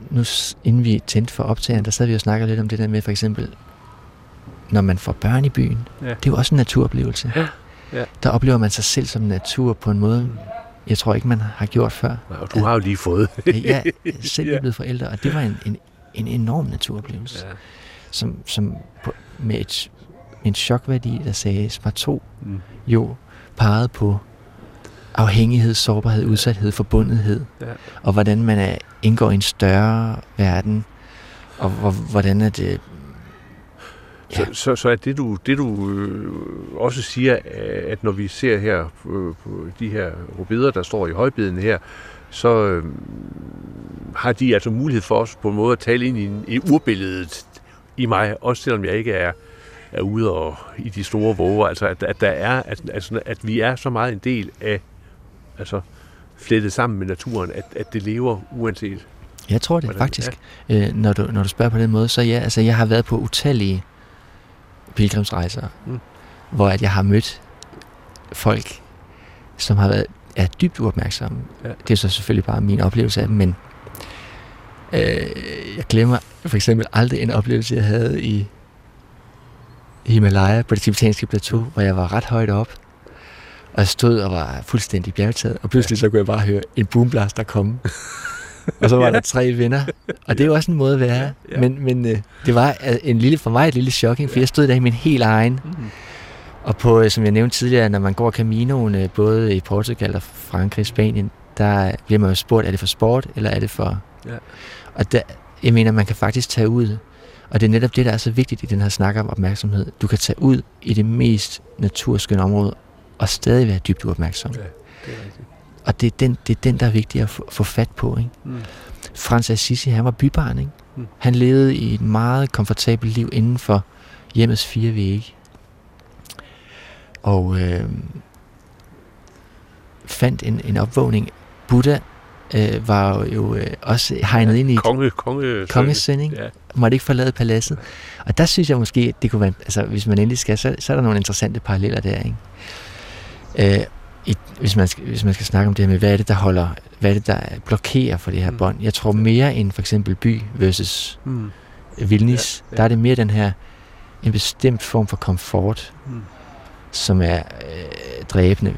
nu inden vi tændte for optageren, der sad vi og snakkede lidt om det der med for eksempel, når man får børn i byen, Ja. det er jo også en naturoplevelse. Ja. Ja. Der oplever man sig selv som natur på en måde, jeg tror ikke, man har gjort før. Og du har jo lige fået. Er selv Ja. ja. blevet forældre, og det var en, en, en enorm naturoplevelse, Ja. ja. som, som på, med et, en chokværdi, der sagde spar 2, Mm. jo pegede på afhængighed, sårbarhed, udsathed, forbundethed, Ja. og hvordan man er, indgår i en større verden, og hvor, hvordan er det Ja. Så, så, så er det du, det du øh, også siger, at når vi ser her på, på de her rubider, der står i højbeden her, så øh, har de altså mulighed for os på en måde at tale ind i, i urbilledet i mig, også selvom jeg ikke er, er ude og i de store våger. Altså, at, at, der er, at, altså, at vi er så meget en del af, altså, flettet sammen med naturen, at, at det lever uanset. Jeg tror det, hvordan, faktisk. Ja. Øh, når, du, når du spørger på den måde, så ja, altså, jeg har været på utallige pilgrimsrejser, mm. hvor at jeg har mødt folk, som har været er dybt uopmærksomme. Ja. Det er så selvfølgelig bare min oplevelse af dem, men øh, jeg glemmer for eksempel aldrig en oplevelse, jeg havde i Himalaya på det tibetanske plateau, hvor jeg var ret højt op, og jeg stod og var fuldstændig bjergtaget, og pludselig så kunne jeg bare høre en boomblaster komme. og så var der tre venner, og det er jo også en måde at være. Ja, ja. Men, men øh, det var øh, en lille, for mig et lille shocking, for jeg stod der i min helt egen. Mm-hmm. Og på, øh, som jeg nævnte tidligere, når man går Caminoen, øh, både i Portugal og Frankrig, Spanien, der bliver man jo spurgt, er det for sport, eller er det for... Ja. Og der, jeg mener, man kan faktisk tage ud, og det er netop det, der er så vigtigt i den her snak om opmærksomhed. Du kan tage ud i det mest naturskønne område, og stadig være dybt uopmærksom. Ja, det er rigtigt. Og det er, den, det er den, der er vigtig at få, få fat på. Ikke? Mm. Frans Assisi, han var bybarn. Ikke? Mm. Han levede i et meget komfortabelt liv inden for hjemmets fire vægge. Og øh, fandt en, en opvågning. Buddha øh, var jo øh, også hegnet ja, ind i konge, konge, kongesending. Ja. Måtte ikke forlade paladset. Og der synes jeg måske, at det kunne være, altså hvis man endelig skal, så, så er der nogle interessante paralleller der, ikke? Øh, i, hvis, man skal, hvis man skal snakke om det her med, hvad er det, der holder, hvad er det, der blokerer for det her mm. bånd. Jeg tror mere end for eksempel by versus mm. Vilnis, ja, ja. der er det mere den her, en bestemt form for komfort, mm. som er øh, dræbende.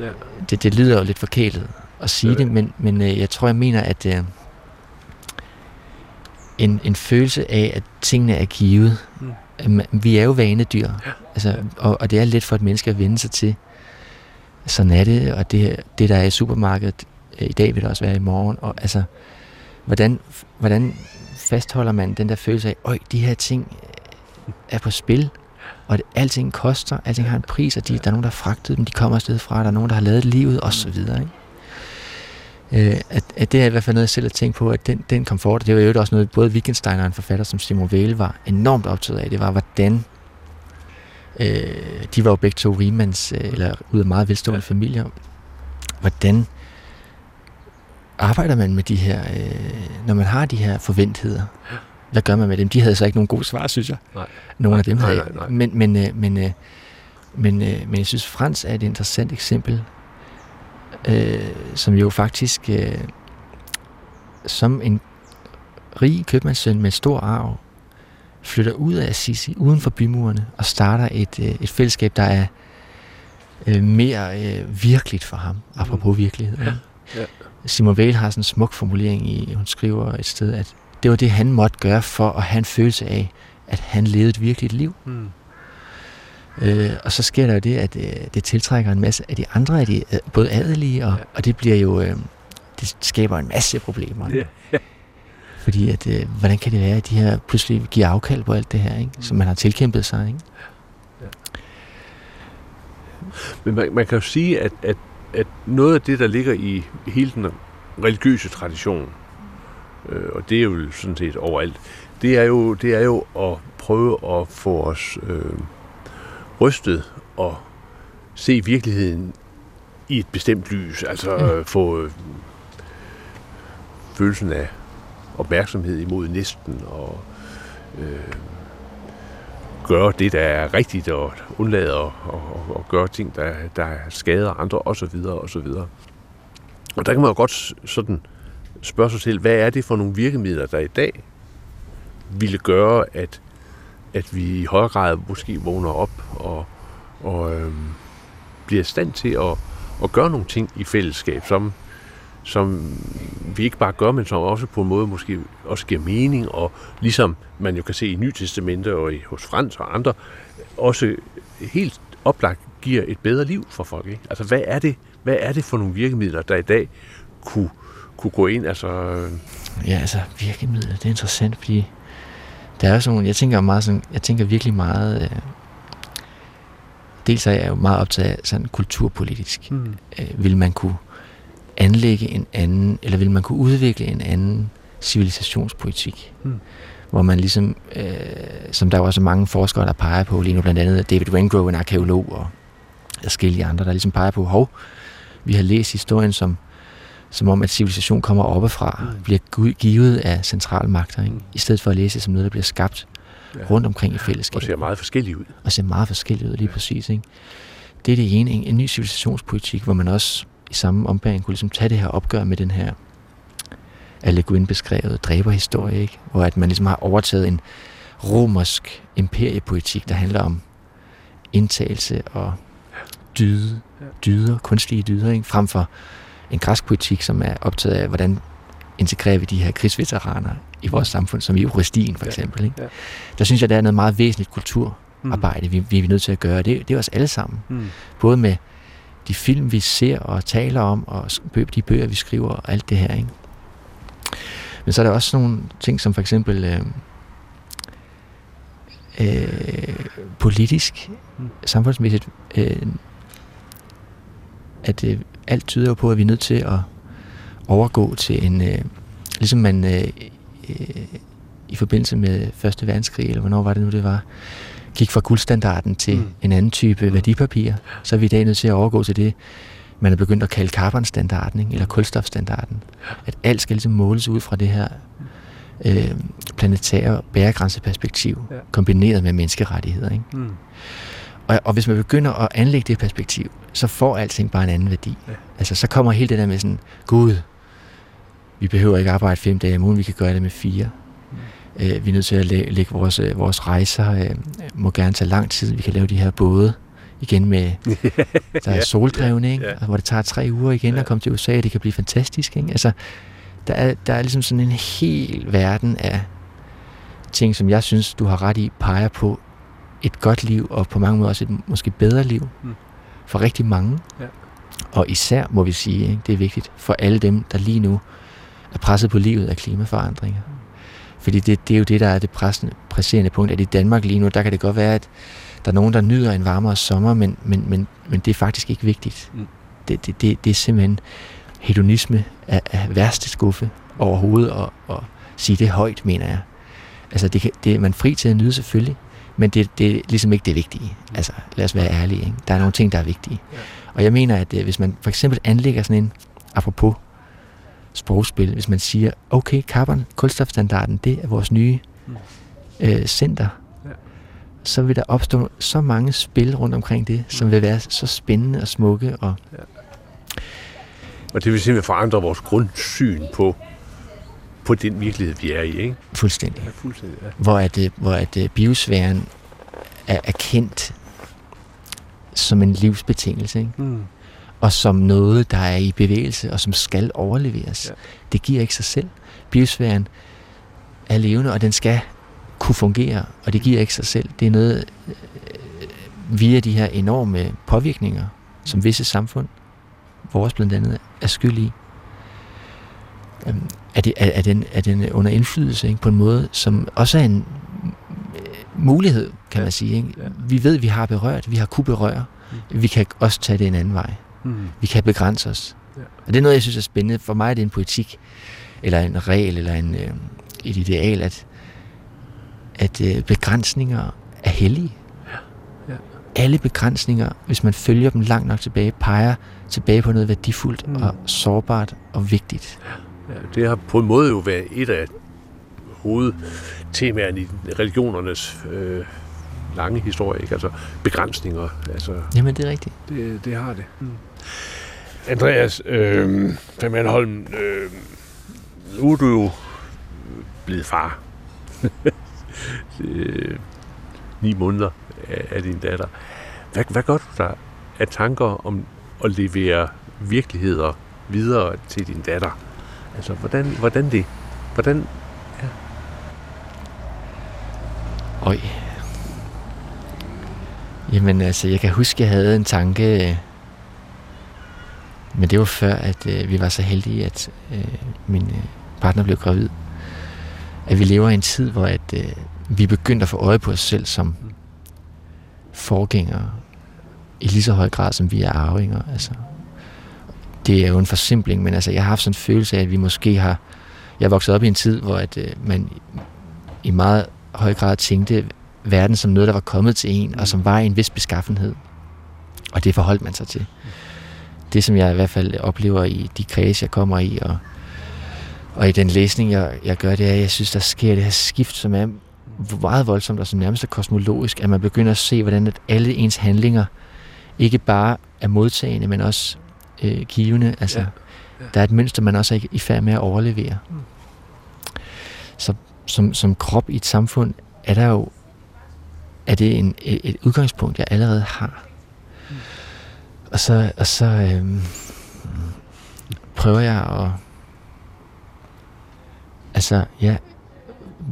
Ja. Det, det lyder jo lidt forkælet at sige ja, det, men, men øh, jeg tror, jeg mener, at øh, en, en følelse af, at tingene er givet. Mm. Vi er jo vanedyr, ja. altså, og, og det er let for et menneske at vende sig til, sådan er det, og det, det der er i supermarkedet øh, i dag, vil det også være i morgen. Og altså, hvordan, hvordan fastholder man den der følelse af, at de her ting er på spil, og det, alting koster, alting har en pris, og de, der er nogen, der har fragtet dem, de kommer afsted fra, der er nogen, der har lavet livet, og så videre. Ikke? Øh, at, at det er i hvert fald noget, jeg selv har tænkt på, at den, den komfort, det var jo også noget, både Wittgenstein og en forfatter som Simon Vale var enormt optaget af, det var, hvordan Øh, de var jo begge to rigemands, øh, eller ud af meget velstående ja. familier. Hvordan arbejder man med de her, øh, når man har de her forventheder? Hvad gør man med dem? De havde så ikke nogen gode svar, synes jeg. Nej. Nogle nej, af dem havde. Nej, nej, nej. Men, men, øh, men, øh, men, øh, men jeg synes, Frans er et interessant eksempel, øh, som jo faktisk øh, som en rig købmandssøn med stor arv flytter ud af Assisi, uden for bymurene, og starter et, øh, et fællesskab, der er øh, mere øh, virkeligt for ham, apropos mm. virkelighed. Ja. Ja. Simon Weil har sådan en smuk formulering i, hun skriver et sted, at det var det, han måtte gøre for at have en følelse af, at han levede et virkeligt liv. Mm. Øh, og så sker der jo det, at øh, det tiltrækker en masse af de andre af de, øh, både adelige, og, ja. og det bliver jo, øh, det skaber en masse problemer. Ja. Fordi at, øh, hvordan kan det være, at de her pludselig giver afkald på alt det her, ikke? som man har tilkæmpet sig? Ikke? Ja. Men man, man kan jo sige, at, at, at noget af det, der ligger i hele den religiøse tradition, øh, og det er jo sådan set overalt, det er jo, det er jo at prøve at få os øh, rystet og se virkeligheden i et bestemt lys. Altså mm. få øh, følelsen af opmærksomhed imod næsten og øh, gøre det, der er rigtigt og undlade at og, og gøre ting, der, der skader andre osv. osv. Og der kan man jo godt sådan spørge sig selv, hvad er det for nogle virkemidler, der i dag ville gøre, at, at vi i højere grad måske vågner op og, og øh, bliver i stand til at, at gøre nogle ting i fællesskab, som som vi ikke bare gør, men som også på en måde måske også giver mening, og ligesom man jo kan se i Ny Testamente og i, hos Frans og andre, også helt oplagt giver et bedre liv for folk. Ikke? Altså, hvad er, det, hvad er det for nogle virkemidler, der i dag kunne, kunne gå ind? Altså... Ja, altså virkemidler, det er interessant, fordi Der er sådan nogle, jeg tænker meget sådan, jeg tænker virkelig meget, øh, dels er jeg jo meget optaget af sådan kulturpolitisk. Mm. Øh, vil man kunne anlægge en anden, eller vil man kunne udvikle en anden civilisationspolitik? Mm. Hvor man ligesom, øh, som der er også mange forskere, der peger på, lige nu blandt andet David Wengrow, en arkeolog, og forskellige andre, der ligesom peger på, hov, vi har læst historien som, som om, at civilisation kommer oppefra, Mm. bliver givet af centralmagter, ikke? Mm. i stedet for at læse det som noget, der bliver skabt Ja. rundt omkring i Og fællesskab ser meget forskellige ud. og ser meget forskelligt ud lige præcis. Ikke? Det er det ene, en, en ny civilisationspolitik, hvor man også i samme ombæring kunne ligesom tage det her opgør med den her af Le Guin beskrevet dræberhistorie, ikke? hvor at man ligesom har overtaget en romersk imperiepolitik, der handler om indtagelse og dyde, dyder, kunstige dyder, ikke? frem for en græsk politik, som er optaget af, hvordan integrerer vi de her krigsveteraner i vores samfund, som i Eurostien for eksempel. Ikke? ja. Der synes jeg, der er noget meget væsentligt kulturarbejde, vi, vi er nødt til at gøre. Det, det er os alle sammen. Mm. Både med de film, vi ser og taler om, og de bøger, vi skriver, og alt det her. Ikke? Men så er der også nogle ting, som for eksempel øh, øh, politisk, Mm. samfundsmæssigt, øh, at øh, alt tyder jo på, at vi er nødt til at overgå til en, øh, ligesom man øh, øh, i forbindelse med Første Verdenskrig, eller hvornår var det nu, det var, gik fra guldstandarden til Mm. en anden type Mm. værdipapir, så er vi i dag nødt til at overgå til det, man er begyndt at kalde carbonstandarden, ikke? eller kulstofstandarden. At alt skal ligesom måles ud fra det her øh, planetære bæregrænseperspektiv, Ja. kombineret med menneskerettigheder. Ikke? Mm. Og, og hvis man begynder at anlægge det perspektiv, så får alting bare en anden værdi. Ja. Altså, så kommer hele det der med sådan, Gud, vi behøver ikke arbejde fem dage om ugen, vi kan gøre det med fire. Øh, vi er nødt til at læ- lægge vores, øh, vores rejser, øh, må gerne tage lang tid. Vi kan lave de her både igen med, der er soldrevne, ikke? Og hvor det tager tre uger igen Ja. at komme til USA, det kan blive fantastisk. Ikke? Altså, der er, der er ligesom sådan en hel verden af ting, som jeg synes, du har ret i, peger på et godt liv, og på mange måder også et måske bedre liv Mm. for rigtig mange. Ja. Og især, må vi sige, ikke? det er vigtigt for alle dem, der lige nu er presset på livet af klimaforandringer. Fordi det, det er jo det, der er det pressende, presserende punkt, at i Danmark lige nu, der kan det godt være, at der er nogen, der nyder en varmere sommer, men, men, men, men det er faktisk ikke vigtigt. Mm. Det, det, det, det er simpelthen hedonisme af, af værste skuffe overhovedet, og, og sige det højt, mener jeg. Altså, det, kan, det er man fri til at nyde selvfølgelig, men det, det er ligesom ikke det vigtige. Altså, lad os være ærlige. Ikke? Der er nogle ting, der er vigtige. Ja. Og jeg mener, at øh, hvis man for eksempel anlægger sådan en, apropos sprogspil, hvis man siger, okay, carbon, kulstofstandarden, det er vores nye Mm. øh, center, Ja. så vil der opstå så mange spil rundt omkring det, som vil være så spændende og smukke. Og, Og det vil simpelthen forandre vores grundsyn på, på den virkelighed, vi er i, ikke? fuldstændig. Ja, fuldstændig, ja. Hvor at, øh, hvor at øh, biosfæren er, er kendt som en livsbetingelse, ikke? Mm. Og som noget, der er i bevægelse, og som skal overleveres. Ja. Det giver ikke sig selv. Biosfæren er levende, og den skal kunne fungere, og det giver ikke sig selv. Det er noget øh, via de her enorme påvirkninger, som visse samfund, vores blandt andet, er skyld i. Øhm, Er, det, er, er, den, er den under indflydelse ikke, på en måde, som også er en øh, mulighed, kan Ja. man sige. Ikke? Vi ved, vi har berørt, vi har kunne berøre. Vi kan også tage det en anden vej. Mm. Vi kan begrænse os. Ja. Og det er noget, jeg synes er spændende. For mig er det en politik, eller en regel, eller en, øh, et ideal, at, at øh, begrænsninger er hellige. Ja. Alle begrænsninger, hvis man følger dem langt nok tilbage, peger tilbage på noget værdifuldt Mm. og sårbart og vigtigt. Ja, det har på en måde jo været et af hovedtemaerne i religionernes øh, lange historie, ikke? Altså begrænsninger, altså Jamen, det er rigtigt. det, det har det. Mm. Andreas øh, van Manholm, øh, nu er du jo blevet far. øh, ni måneder af, af din datter. Hvad, hvad gør du der af tanker om at levere virkeligheder videre til din datter? Altså, hvordan, hvordan det? Hvordan, Øj. Jamen altså, jeg kan huske, jeg havde en tanke, øh, men det var før, at øh, vi var så heldige, at øh, min øh, partner blev gravid. At vi lever i en tid, hvor at, øh, vi begyndte at få øje på os selv som forgængere i lige så høj grad, som vi er arvinger. Altså, det er jo en forsimpling, men altså, jeg har haft sådan en følelse af, at vi måske har... Jeg er vokset op i en tid, hvor at, øh, man i meget høj grad tænkte verden som noget, der var kommet til en, og som var i en vis beskaffenhed. Og det forholdt man sig til. Det, som jeg i hvert fald oplever i de kredse, jeg kommer i, og, og i den læsning, jeg, jeg gør, det er, at jeg synes, der sker det her skift, som er meget voldsomt og som nærmest er kosmologisk, at man begynder at se, hvordan at alle ens handlinger ikke bare er modtagende, men også øh, givende. Altså, ja. Ja. Der er et mønster, man også er i færd med at overlevere. Mm. Så som, som krop i et samfund, er der jo er det en, et, et udgangspunkt, jeg allerede har. Og så, og så øhm, prøver jeg at altså, ja,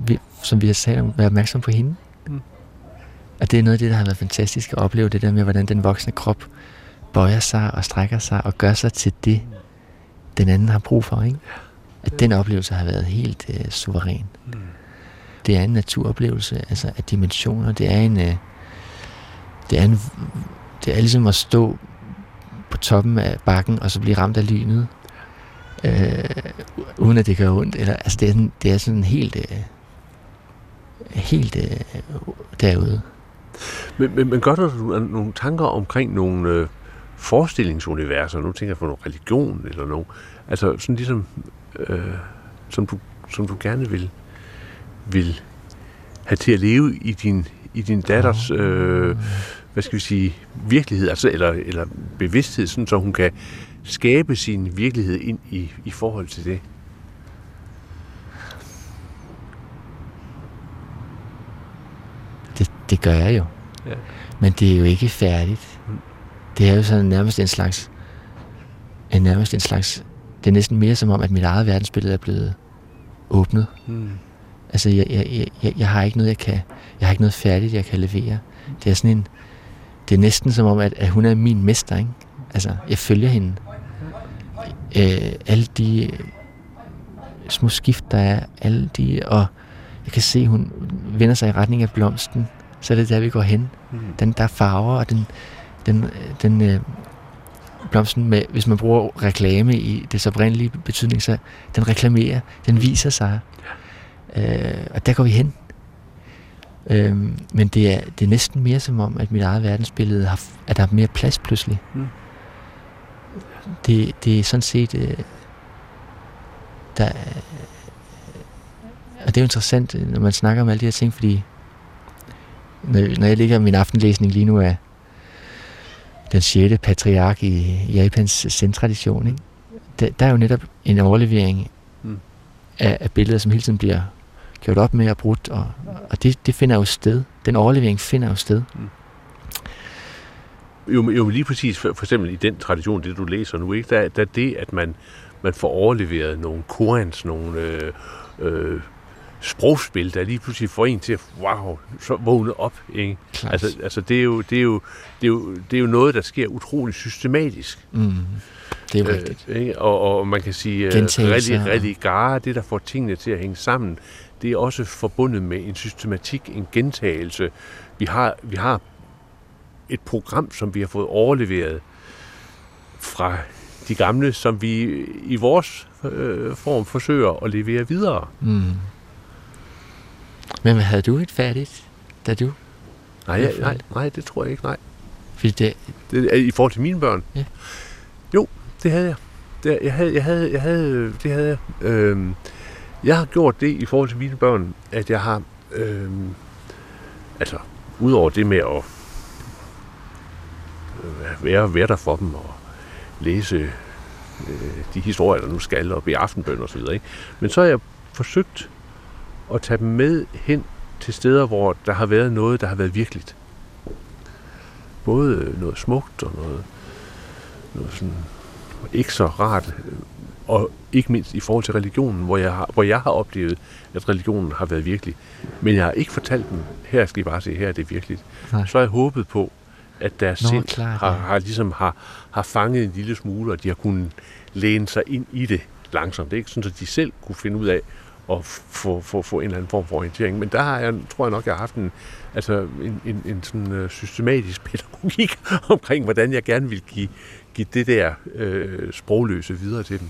vi, som vi har sagt om, være opmærksom på hende. Mm. Og det er noget af det, der har været fantastisk at opleve, det der med, hvordan den voksne krop bøjer sig og strækker sig og gør sig til det, den anden har brug for. Ikke? At den oplevelse har været helt øh, suveræn. Mm. Det er en naturoplevelse, altså af dimensioner. Det er en, øh, det er en, det er ligesom at stå på toppen af bakken og så blive ramt af lynet, øh, uden at det gør ondt. Eller, altså det, er sådan, det er sådan helt, øh, helt øh, derude. Men, men, men gør du nogle tanker omkring nogle øh, forestillingsuniverser? Nu tænker jeg på noget religion eller noget. Altså sådan ligesom, øh, som, du, som du gerne vil, vil have til at leve i din, i din datters, øh, hvad skal vi sige, virkelighed, altså, eller, eller bevidsthed, sådan, så hun kan skabe sin virkelighed ind i, i forhold til det. Det, det gør jeg jo. Ja. Men det er jo ikke færdigt. Mm. Det er jo sådan nærmest en slags, en nærmest en slags, det er næsten mere som om, at mit eget verdensbillede er blevet åbnet. Mm. Altså, jeg, jeg, jeg, jeg, har ikke noget, jeg kan, jeg har ikke noget færdigt, jeg kan levere. Det er sådan en, det er næsten som om, at, at hun er min mester, ikke? Altså, jeg følger hende. Øh, alle de små skift, der er, alle de, og jeg kan se, hun vender sig i retning af blomsten, så er det der, vi går hen. Mm. Den, der er farver, og den, den, den øh, blomsten, med, hvis man bruger reklame i det så oprindelige betydning, så den reklamerer, den viser sig. Øh, og der går vi hen. Øh, men det er, det er næsten mere som om, at mit eget verdensbillede har, at der er mere plads pludselig. Mm. Det, det er sådan set, øh, der, og det er jo interessant, når man snakker om alle de her ting, fordi når, når jeg ligger min aftenlæsning lige nu af den sjette patriark i Japans zen-tradition, ikke? Der, der er jo netop en overlevering mm. af, af billeder, som hele tiden bliver gjort op med og brudt, og, og det, det finder jo sted. Den overlevering finder jo sted. Mm. Jo, jo, lige præcis, for, for eksempel i den tradition, det du læser nu, ikke, der, der det, at man, man får overleveret nogle korans, nogle øh, øh, sprogspil, der lige pludselig får en til at, wow, så vågne op. Ikke? Altså, altså det, er jo, det, er jo, det, er jo, det er jo noget, der sker utrolig systematisk. Mm. Det er jo øh, rigtigt. Ikke? Og, og man kan sige, at øh, religare, det der får tingene til at hænge sammen, det er også forbundet med en systematik, en gentagelse. Vi har, vi har et program, som vi har fået overleveret fra de gamle, som vi i vores øh, form forsøger at levere videre. Mm. Men havde du et færdigt, da du? Nej, ja, nej, nej, det tror jeg ikke, nej. Fordi det... det er, I forhold til mine børn? Ja. Jo, det havde jeg. Det, jeg havde, jeg havde, jeg havde, det havde jeg. Øhm, jeg har gjort det i forhold til mine børn, at jeg har, øh, altså, udover det med at øh, være, være der for dem og læse øh, de historier, der nu skal, og bede aftenbøn og så videre, ikke? Men så har jeg forsøgt at tage dem med hen til steder, hvor der har været noget, der har været virkeligt. Både noget smukt og noget, noget sådan ikke så rart, og ikke mindst i forhold til religionen, hvor jeg, har, hvor jeg har oplevet, at religionen har været virkelig. Men jeg har ikke fortalt dem, her skal I bare se, her er det virkeligt. Nej. Så har jeg håbet på, at deres Nå, sind klar, har, har, ligesom har, har fanget en lille smule, og de har kunnet læne sig ind i det langsomt. Det er ikke sådan, at de selv kunne finde ud af og få, få, få en eller anden form for orientering. Men der har jeg, tror jeg nok, jeg har haft en, altså en, en, en sådan uh, systematisk pædagogik omkring, hvordan jeg gerne vil give, give det der øh, sprogløse videre til dem.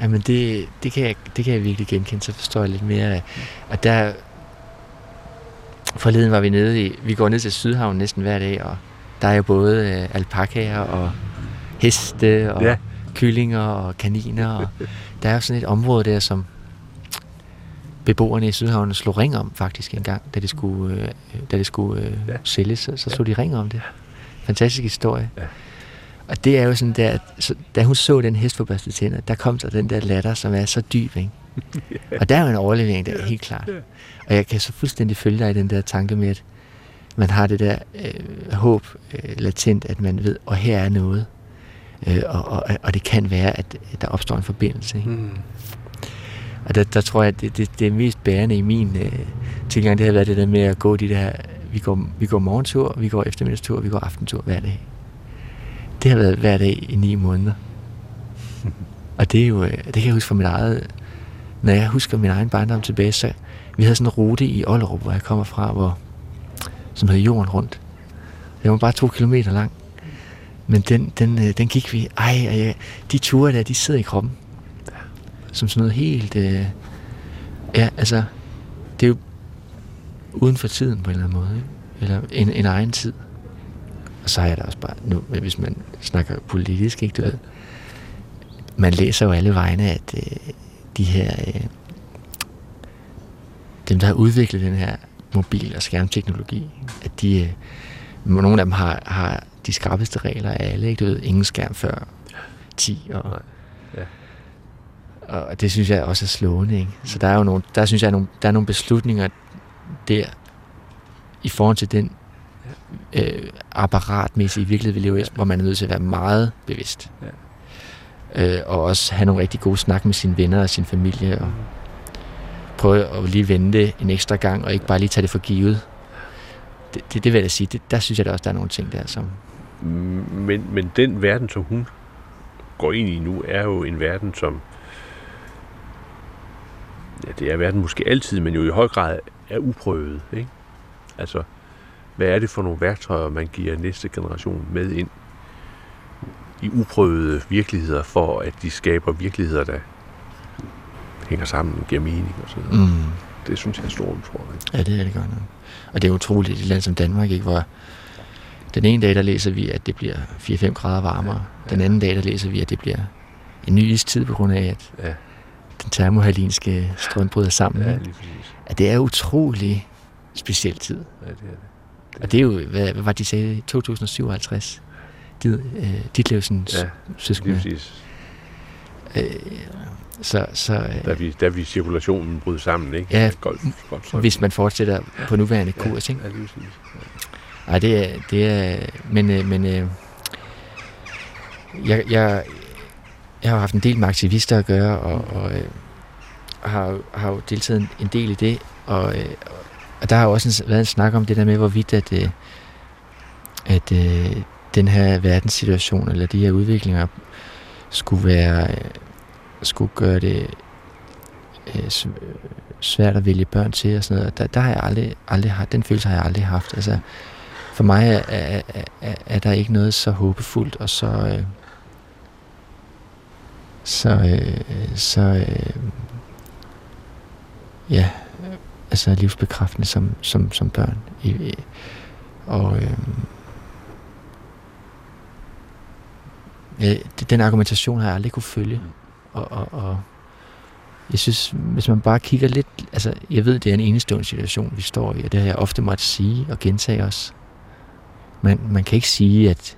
Jamen det, det, kan jeg, det kan jeg virkelig genkende, så forstår jeg lidt mere. Og der, forleden var vi nede i, vi går ned til Sydhavn næsten hver dag, og der er jo både øh, alpakaer og heste og ja. kyllinger og kaniner. Og der er jo sådan et område der, som beboerne i Sydhavn slog ring om faktisk en gang, da det skulle, øh, da det skulle øh, ja. sælges. Så, så slog de ring om det. Fantastisk historie. Ja. Og det er jo sådan der, at så, da hun så den hest børstet tænder, der kom så den der latter, som er så dyb, ikke? Og der er jo en overlevering, der er helt klart. Og jeg kan så fuldstændig følge dig i den der tanke med, at man har det der øh, håb øh, latent, at man ved, og her er noget. Øh, og, og, og det kan være, at der opstår en forbindelse. Ikke? Mm. Og der, der tror jeg, at det, det, det er mest bærende i min øh, tilgang, det har været det der med at gå de der, vi går, vi går morgentur, vi går eftermiddagstur, vi går aftentur hver dag. Det har været hver dag i ni måneder. Og det er jo, øh, det kan jeg huske fra mit eget, når jeg husker min egen barndom tilbage, så vi havde sådan en rute i Ollerup, hvor jeg kommer fra, hvor, som hed Jorden Rundt. Det var bare to kilometer lang. Men den, den, øh, den gik vi, ej, ej, de ture der, de sidder i kroppen. Som sådan noget helt, øh, ja, altså, det er jo uden for tiden på en eller anden måde, ikke? eller en, en egen tid. Og så er jeg da også bare, nu, hvis man snakker politisk, ikke, du ved, man læser jo alle vegne, at øh, de her, øh, dem der har udviklet den her mobil- og skærmteknologi, at de, øh, nogle af dem har, har de skarpeste regler af alle, ikke? Du ved, ingen skærm før 10, og, ja. og det synes jeg også er slående, ikke? Så der er jo nogle, der synes jeg, nogle, der er nogle beslutninger der, i forhold til den øh, apparatmæssige virkelighed, vi lever i, ja. hvor man er nødt til at være meget bevidst. Ja. Øh, og også have nogle rigtig gode snak med sine venner og sin familie, og mm. prøve at lige vente en ekstra gang, og ikke bare lige tage det for givet. Det, det, det vil jeg sige, det, der synes jeg da også, der er nogle ting der, som... Men, men den verden, som hun går ind i nu, er jo en verden, som... Ja, det er verden måske altid, men jo i høj grad er uprøvet, ikke? Altså, hvad er det for nogle værktøjer, man giver næste generation med ind i uprøvede virkeligheder, for at de skaber virkeligheder, der hænger sammen giver mening og sådan noget. Mm. Det synes jeg er stor udfordring. Ja, det er det godt nok. Og det er utroligt, et land som Danmark, ikke, hvor den ene dag, der læser vi, at det bliver 4-5 grader varmere. Ja, ja. Den anden dag, der læser vi, at det bliver en ny istid på grund af, at ja. den termohalinske strøm bryder sammen. Ja, lige at det er utrolig speciel tid. Ja, det er det. Og det er jo, hvad, hvad var de sagde, 2057? Dit, øh, Ditlevsens ja, søskende. Øh, så, så, øh, da, vi, da vi cirkulationen bryder sammen, ikke? Ja, golf, golf, hvis man fortsætter på nuværende kurs, ikke? Ja, lige præcis. Ja. Ej, det er, det er, men, øh, men øh, jeg, jeg, jeg har haft en del med aktivister at gøre, og, og øh, har, har jo deltaget en del i det, og, øh, og der har også en, været en snak om det der med, hvorvidt at, øh, at øh, den her verdenssituation, eller de her udviklinger, skulle være øh, skulle gøre det øh, svært at vælge børn til og sådan noget. Der, der har jeg aldrig, aldrig haft, den følelse har jeg aldrig haft. Altså, for mig er, er, er, er der ikke noget så håbefuldt og så øh, så øh, så øh, ja altså livsbekræftende som, som, som børn. I, og øh, ja, den argumentation har jeg aldrig kunne følge. Og, og, og jeg synes, hvis man bare kigger lidt, altså jeg ved, det er en enestående situation, vi står i, og det har jeg ofte måtte sige og gentage os. Men man kan ikke sige, at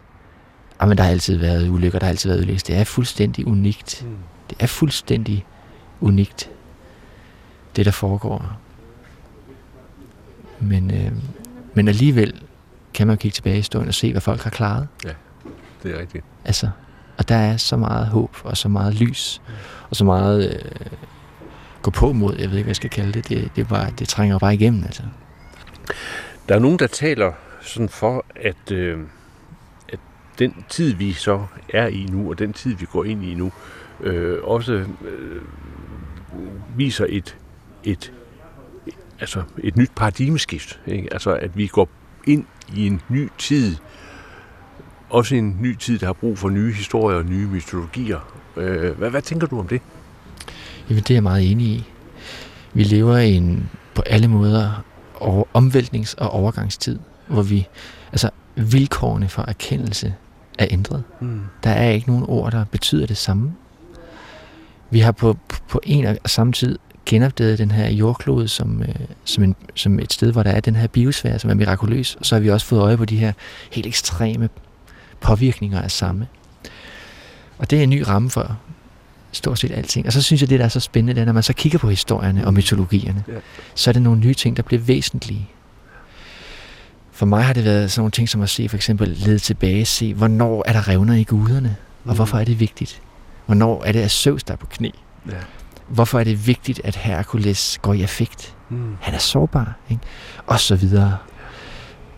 ah, men der har altid været ulykker, der har altid været ulykker. Det er fuldstændig unikt. Mm. Det er fuldstændig unikt, det der foregår. Men, øh, men alligevel kan man kigge tilbage i historien og se, hvad folk har klaret. Ja, det er rigtigt. Altså, og der er så meget håb, og så meget lys, og så meget øh, gå på mod, jeg ved ikke, hvad jeg skal kalde det. Det, det, bare, det trænger bare igennem, altså. Der er nogen, der taler sådan for, at, øh, at den tid, vi så er i nu, og den tid, vi går ind i nu, øh, også øh, viser et, et, altså et nyt paradigmeskift. Ikke? Altså at vi går ind i en ny tid, også en ny tid, der har brug for nye historier og nye mytologier. Øh, hvad, hvad tænker du om det? Jamen, det er jeg meget enig i. Vi lever i en på alle måder over omvæltnings- og overgangstid, hvor vi, altså vilkårene for erkendelse er ændret. Mm. Der er ikke nogen ord, der betyder det samme. Vi har på, på en og samme tid genopdaget den her jordklode som, øh, som, en, som et sted, hvor der er den her biosfære, som er mirakuløs. Og så har vi også fået øje på de her helt ekstreme påvirkninger af samme. Og det er en ny ramme for stort set alting. Og så synes jeg, det der er så spændende, det er, når man så kigger på historierne og mytologierne, ja. så er det nogle nye ting, der bliver væsentlige. For mig har det været sådan nogle ting som at se for eksempel lede tilbage, se hvornår er der revner i guderne, og mm. hvorfor er det vigtigt? Hvornår er det at Zeus, der er på knæ? Ja. Hvorfor er det vigtigt, at Herkules går i affekt? Mm. Han er sårbar, ikke? Og så videre.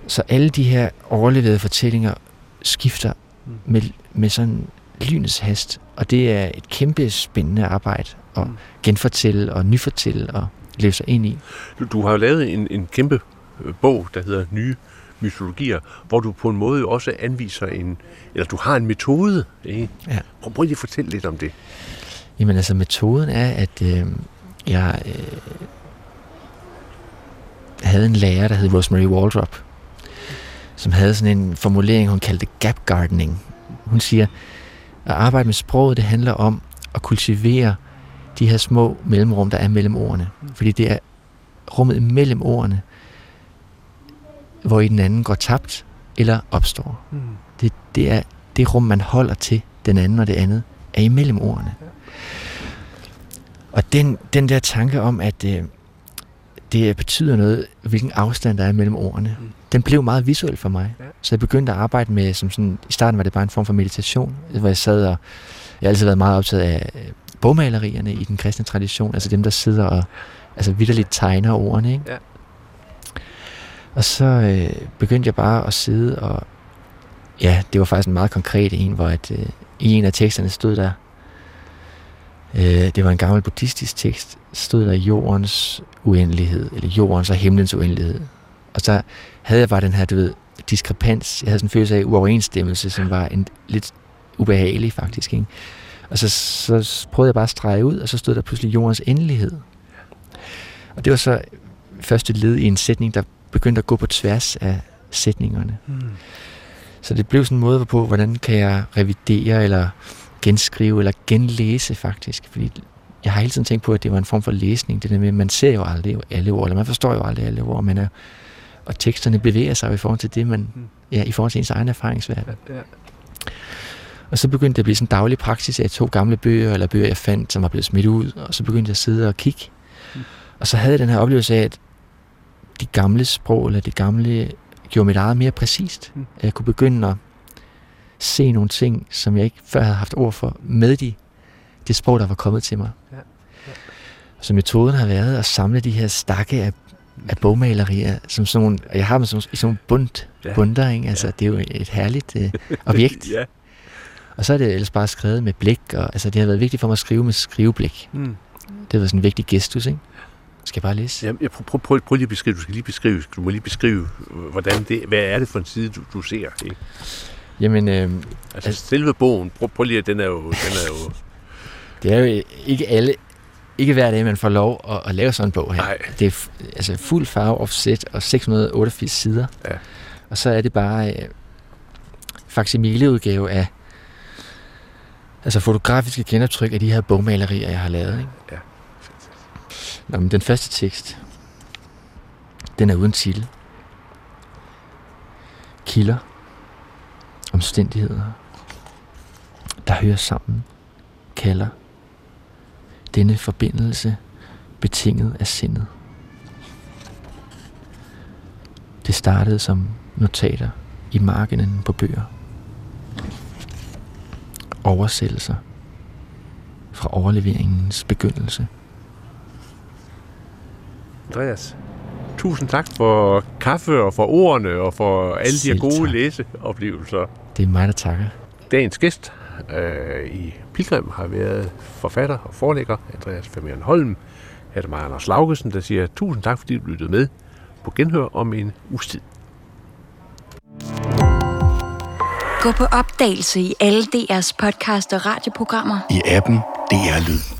Så alle de her overleverede fortællinger skifter mm. med, med sådan lynets hast. Og det er et kæmpe spændende arbejde at mm. genfortælle og nyfortælle og leve sig ind i. Du, du har jo lavet en, en kæmpe øh, bog, der hedder Nye mytologier, hvor du på en måde også anviser en, eller du har en metode. Ikke? Ja. Prøv, prøv lige at fortælle lidt om det. Jamen altså, metoden er, at øh, jeg øh, havde en lærer, der hed Rosemary Waldrop, som havde sådan en formulering, hun kaldte gap gardening. Hun siger, at arbejde med sproget, det handler om at kultivere de her små mellemrum, der er mellem ordene. Fordi det er rummet mellem ordene, hvor i den anden går tabt eller opstår. Mm. Det, det er det rum, man holder til den anden og det andet, er imellem ordene. Og den, den der tanke om, at øh, det betyder noget, hvilken afstand der er mellem ordene, mm. den blev meget visuel for mig. Ja. Så jeg begyndte at arbejde med, som sådan, i starten var det bare en form for meditation, hvor jeg sad og, jeg har altid været meget optaget af øh, bogmalerierne i den kristne tradition, altså dem, der sidder og altså vidderligt tegner ordene, ikke? Ja. Og så øh, begyndte jeg bare at sidde og, ja, det var faktisk en meget konkret en, hvor at, øh, i en af teksterne stod der, øh, det var en gammel buddhistisk tekst, stod der jordens uendelighed, eller jordens og himlens uendelighed. Og så havde jeg bare den her, du ved, diskrepans. Jeg havde sådan en følelse af uoverensstemmelse, som var en lidt ubehagelig faktisk. Ikke? Og så, så prøvede jeg bare at strege ud, og så stod der pludselig jordens endelighed. Og det var så første led i en sætning, der begyndte at gå på tværs af sætningerne. Mm. Så det blev sådan en måde på, hvordan kan jeg revidere, eller genskrive, eller genlæse faktisk. Fordi jeg har hele tiden tænkt på, at det var en form for læsning. Det der med, at man ser jo aldrig alle ord, eller man forstår jo aldrig alle ord, men er, og teksterne bevæger sig jo i forhold til det, man, mm. ja, i forhold til ens egen erfaringsverden. Ja, ja. Og så begyndte det at blive sådan en daglig praksis af to gamle bøger, eller bøger, jeg fandt, som var blevet smidt ud, og så begyndte jeg at sidde og kigge. Mm. Og så havde jeg den her oplevelse af, at de gamle sprog, eller det gamle, gjorde mit eget mere præcist. Mm. At jeg kunne begynde at se nogle ting, som jeg ikke før havde haft ord for, med de, det sprog, der var kommet til mig. Ja. Ja. Så metoden har været at samle de her stakke af, af bogmalerier, som sådan nogle, og jeg har dem som, i sådan nogle bund, ja. bunder, ikke? Altså, ja. det er jo et herligt uh, objekt. ja. Og så er det ellers bare skrevet med blik, og altså, det har været vigtigt for mig at skrive med skriveblik. Mm. Det har været sådan en vigtig gestus, ikke? Skal jeg bare læse? Jamen, jeg prøv, prøv, prøv, prøv lige at beskrive, du skal lige beskrive, du må lige beskrive, hvordan det, hvad er det for en side, du, du ser, ikke? Jamen, øh, altså, altså, selve bogen, prøv, prøv lige at, den er jo, den er jo... det er jo ikke alle, ikke hver dag, man får lov at, at lave sådan en bog her. Nej. Det er altså fuld farve offset og 688 sider. Ja. Og så er det bare øh, faksimileudgave af altså fotografiske genoptryk af de her bogmalerier, jeg har lavet. Ikke? Ja. Nå, men den første tekst, den er uden titel. Kilder, omstændigheder, der hører sammen, kalder. Denne forbindelse betinget af sindet. Det startede som notater i markenen på bøger. Oversættelser fra overleveringens begyndelse – Andreas, tusind tak for kaffe og for ordene og for alle de her gode tak. læseoplevelser. Det er mig, der takker. Dagens gæst øh, i Pilgrim har været forfatter og forlægger, Andreas Familien Holm. Her er det mig, Anders Laugesen, der siger tusind tak, fordi du lyttede med på genhør om en uges tid. Gå på opdagelse i alle DR's podcast og radioprogrammer. I appen DR Lyd.